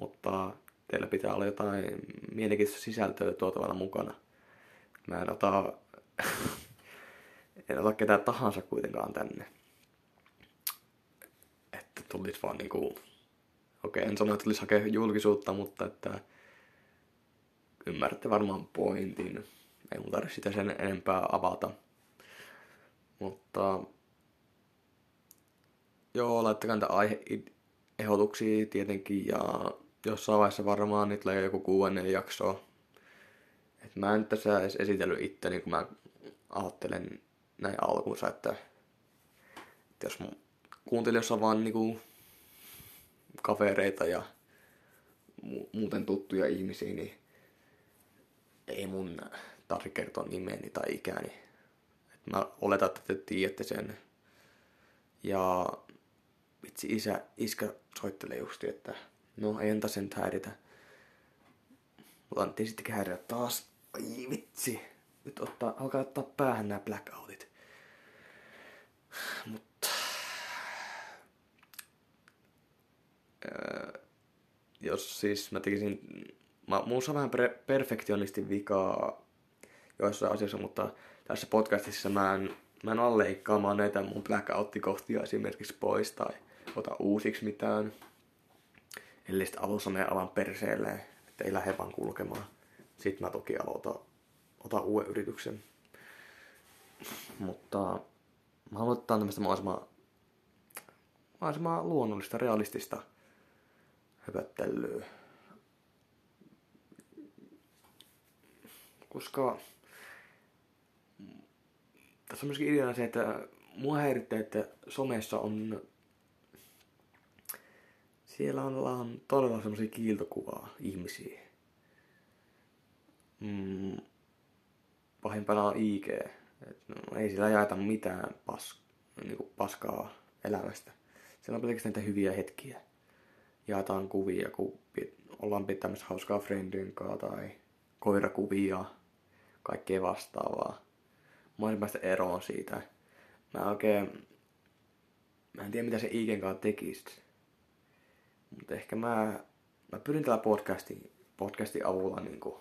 Mutta teillä pitää olla jotain mielenkiintoista sisältöä tuotavana mukana. Mä en ota, en ota ketään tahansa kuitenkaan tänne. Että tulisi vaan niinku, okei en sano, että tulisi hakea julkisuutta, mutta että ymmärrätte varmaan pointin. Ei mun tarvitse sitä sen enempää avata. Mutta joo, laittakaa niitä aiheehdotuksia tietenkin ja jossain vaiheessa varmaan nyt tulee joku kuuennen jakso. Et mä en tässä edes esitellyt itteni, kun mä ajattelen näin alkuunsa, että, että jos mun kuuntelijoissa on vaan niinku kavereita ja mu- muuten tuttuja ihmisiä, niin ei mun tarvitse kertoa nimeni tai ikäni. Et mä oletan, että te tiedätte sen. Ja vitsi isä, iskä soittelee justi, että No, entä sen häiritä. Mutta Antti sittenkin häiriä taas. Ai vitsi. Nyt ottaa, alkaa ottaa päähän nämä blackoutit. Mutta... Öö, jos siis mä tekisin... Mä, muussa vähän pre- perfektionistin vikaa joissain asioissa, mutta tässä podcastissa mä en, mä en ole leikkaamaan näitä mun blackout-kohtia esimerkiksi pois tai ota uusiksi mitään ellei sitten alussa mene alan perseelle, että ei lähde vaan kulkemaan. Sitten mä toki aloitan, otan uuden yrityksen. Mutta mä haluan ottaa tämmöistä mahdollisimman, mahdollisimman luonnollista, realistista höpöttelyä. Koska tässä on myöskin ideana se, että mua häirittää, että somessa on siellä on, on todella semmoisia kiiltokuvaa ihmisiä. Mm, pahimpana on IG. Et no, ei sillä jaeta mitään pas, niinku paskaa elämästä. Siellä on pelkästään niitä hyviä hetkiä. Jaetaan kuvia, kun ollaan pitämässä hauskaa friendin tai koirakuvia, kaikkea vastaavaa. mä olisin päästä eroon siitä. Mä oikein, mä en tiedä mitä se Iken kanssa tekisi. Mutta ehkä mä, mä pyrin tällä podcastin, podcastin avulla niin kuin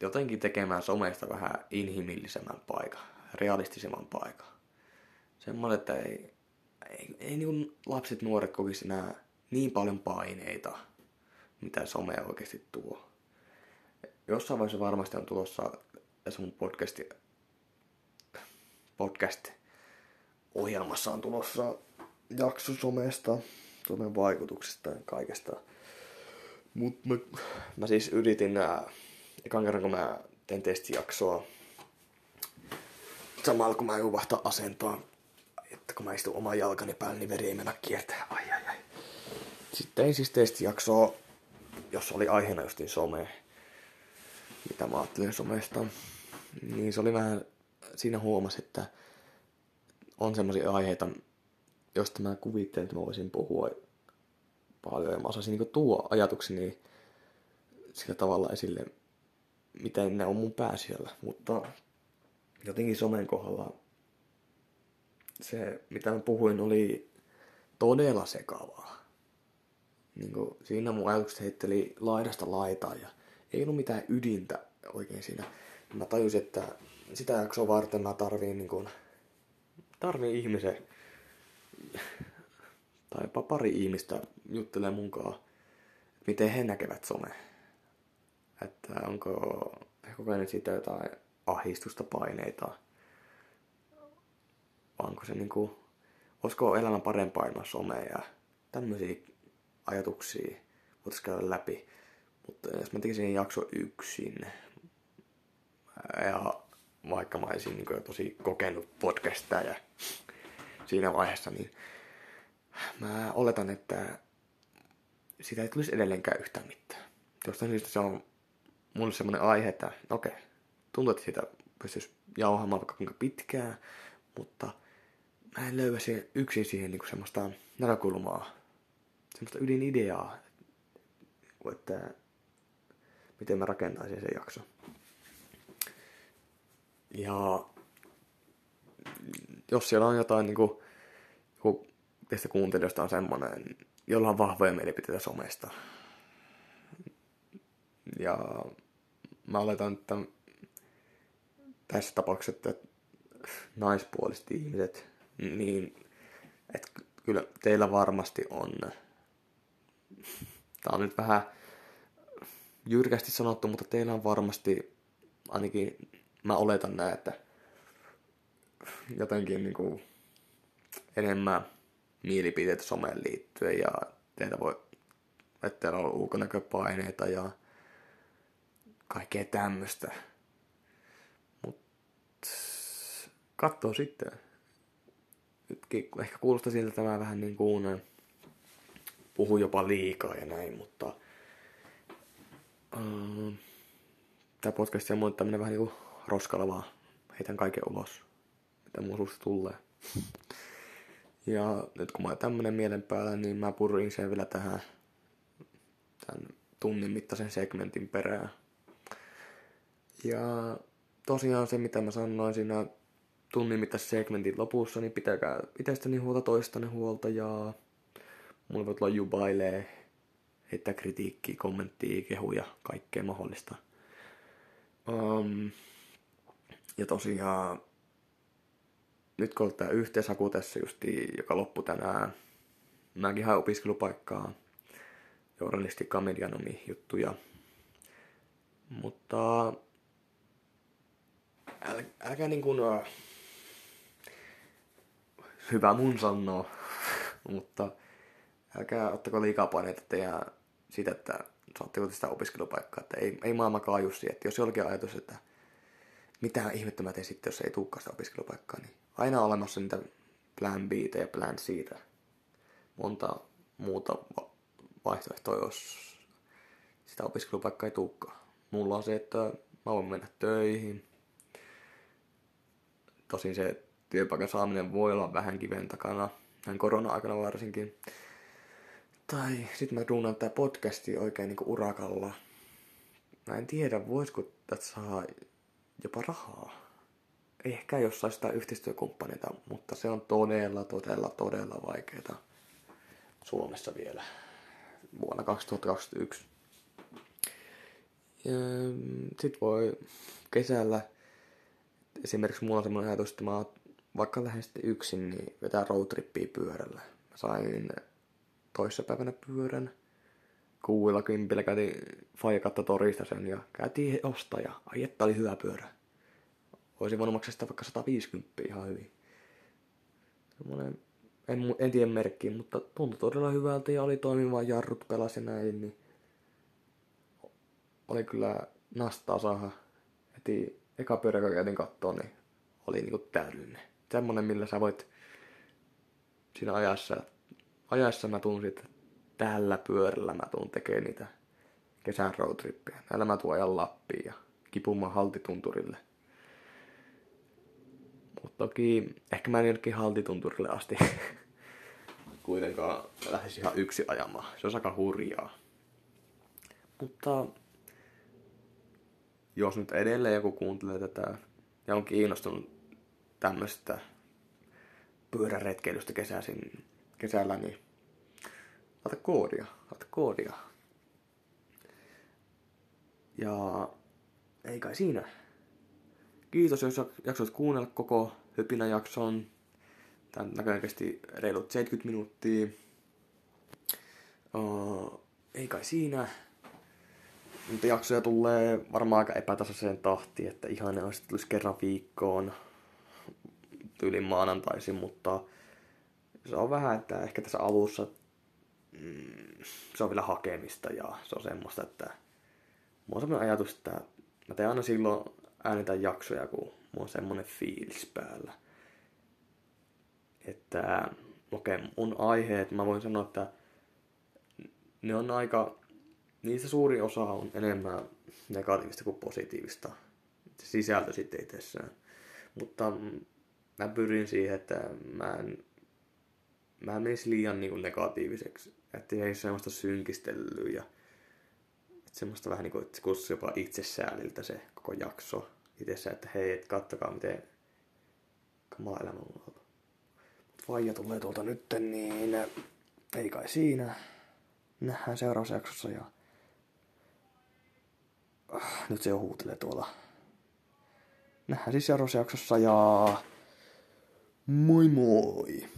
jotenkin tekemään somesta vähän inhimillisemmän paikan, realistisemman paikan. Semmoinen, että ei, ei, ei niin lapset nuoret kokisi enää niin paljon paineita, mitä some oikeasti tuo. Jossain vaiheessa varmasti on tulossa tässä mun podcasti, podcast ohjelmassa on tulossa jakso somesta, somen vaikutuksista ja kaikesta. Mut mä, mä siis yritin nää, ekan kerran kun mä teen testijaksoa, samalla kun mä juvahtaa asentoa, että kun mä istun oman jalkani päällä, niin veri ei mennä kiertää. Ai ai ai. Sitten tein siis testijaksoa, jossa oli aiheena justiin some, mitä mä ajattelin somesta. Niin se oli vähän, siinä huomasi, että on semmoisia aiheita, josta mä kuvittelin, että mä voisin puhua paljon ja mä osasin niin tuo ajatukseni sillä tavalla esille, miten ne on mun pääsiällä. Mutta jotenkin somen kohdalla se, mitä mä puhuin, oli todella sekavaa. Niin kuin, siinä mun ajatukset heitteli laidasta laitaan ja ei ollut mitään ydintä oikein siinä. Mä tajusin, että sitä jaksoa varten mä tarviin, niin kuin, tarviin ihmisen tai jopa pari ihmistä juttelee munkaan, miten he näkevät some. Että onko he kokeneet siitä jotain ahistusta, paineita. Onko se niinku, olisiko elämä parempaa ilman somea ja tämmöisiä ajatuksia voitaisiin käydä läpi. Mutta jos mä tekisin jakso yksin, ja vaikka mä olisin niin tosi kokenut podcastia ja siinä vaiheessa, niin mä oletan, että sitä ei tulisi edelleenkään yhtään mitään. Jostain syystä se on mulle semmoinen aihe, että okei, tuntuu, että sitä pystyisi jauhamaan vaikka kuinka pitkään, mutta mä en löyä siihen, yksin siihen niin semmoista näkökulmaa, semmoista ydinideaa, että miten mä rakentaisin sen jakson. Ja jos siellä on jotain, niin kuin, joku teistä kuuntelijoista on semmoinen, jolla on vahvoja mielipiteitä somesta. Ja mä oletan, että tässä tapauksessa, että naispuoliset ihmiset, niin että kyllä teillä varmasti on. Tämä on nyt vähän jyrkästi sanottu, mutta teillä on varmasti ainakin mä oletan näin, että jotenkin niin kuin enemmän mielipiteitä someen liittyen ja teitä voi, että teillä on ulkonäköpaineita ja kaikkea tämmöistä. Mut katsoo sitten. Nytkin ehkä kuulostaa siltä, että mä vähän niin kuin puhun jopa liikaa ja näin, mutta tämä podcast muuta tämmönen vähän niin kuin roskalla vaan heitän kaiken ulos, mitä mun suusta tulee. Ja nyt kun mä oon tämmönen mielen päällä, niin mä purrin sen vielä tähän tämän tunnin mittaisen segmentin perään. Ja tosiaan se, mitä mä sanoin siinä tunnin mittaisen segmentin lopussa, niin pitäkää itsestäni huolta toistani huolta ja mulla voi tulla jubailee, heittää kritiikkiä, kommenttia, kehuja, kaikkea mahdollista. Um, ja tosiaan, nyt kun on tämä yhteishaku tässä justi, joka loppu tänään, mäkin haen opiskelupaikkaa, journalisti medianomi juttuja. Mutta äl, älkää niin kuin, uh, hyvä mun sanoo, mutta älkää ottako liikaa paineita teidän siitä, että saatteko sitä opiskelupaikkaa, että ei, ei maailma kaaju että jos jollakin ajatus, että mitä ihmettä mä teen sitten, jos ei tulekaan sitä opiskelupaikkaa, niin aina on olemassa niitä plan B ja plan C. Monta muuta vaihtoehtoa, jos sitä opiskelupaikkaa ei tulekaan. Mulla on se, että mä voin mennä töihin. Tosin se työpaikan saaminen voi olla vähän kiven takana, näin korona-aikana varsinkin. Tai sitten mä duunan tää podcasti oikein niinku urakalla. Mä en tiedä, voisiko tätä saa jopa rahaa. ehkä jossain sitä yhteistyökumppanita, mutta se on todella, todella, todella vaikeaa Suomessa vielä vuonna 2021. Sitten voi kesällä, esimerkiksi mulla on semmoinen ajatus, että mä vaikka lähden sitten yksin, niin vetää roadtrippia pyörällä. Mä sain toissapäivänä pyörän. Kuuilla kympillä käytiin Faija torista sen ja käytiin ostaa ja ai että oli hyvä pyörä. Voisin voinut maksaa sitä vaikka 150 ihan hyvin. Semmoinen, en, en tiedä merkkiä, mutta tuntui todella hyvältä ja oli toimiva jarrut pelasi näin, niin oli kyllä nastaa saada heti eka pyörä, kun käytiin kattoa, niin oli niinku täydellinen. Semmonen, millä sä voit siinä ajassa, ajassa mä tuun sitten tällä pyörällä mä tuun tekemään niitä kesän roadtrippejä. Näillä mä tuon ajan Lappiin ja kipumaan haltitunturille. Mutta toki ehkä mä en jonnekin haltitunturille asti kuitenkaan lähtisi ihan yksi ajamaan. Se on aika hurjaa. Mutta jos nyt edelleen joku kuuntelee tätä ja on kiinnostunut tämmöistä pyöräretkeilystä kesäisin, kesällä, niin laita koodia, laita koodia. Ja ei kai siinä. Kiitos, jos jaksoit kuunnella koko hypinä jakson. Tämä näköjään kesti reilut 70 minuuttia. Uh, ei kai siinä. Mutta jaksoja tulee varmaan aika epätasaiseen tahtiin, että ihan olisi tulisi kerran viikkoon tyylin maanantaisin, mutta se on vähän, että ehkä tässä alussa mm, se on vielä hakemista ja se on semmoista, että mulla on semmoinen ajatus, että mä teen aina silloin äänitän jaksoja, kun mulla on semmoinen fiilis päällä. Että okei, okay, mun aiheet, mä voin sanoa, että ne on aika, niistä suuri osa on enemmän negatiivista kuin positiivista. Sisältö sitten itsessään. Mutta mä pyrin siihen, että mä en, mä en menisi liian niin negatiiviseksi. Että ei semmoista synkistelyä ja semmoista vähän niin kuin, että se jopa itsesääliltä se koko jakso itsessä, että hei, et kattokaa miten kamala elämä on ollut. Vaija tulee tuolta nytten, niin ei kai siinä. Nähdään seuraavassa jaksossa ja ah, nyt se jo huutelee tuolla. Nähdään siis seuraavassa jaksossa ja moi moi!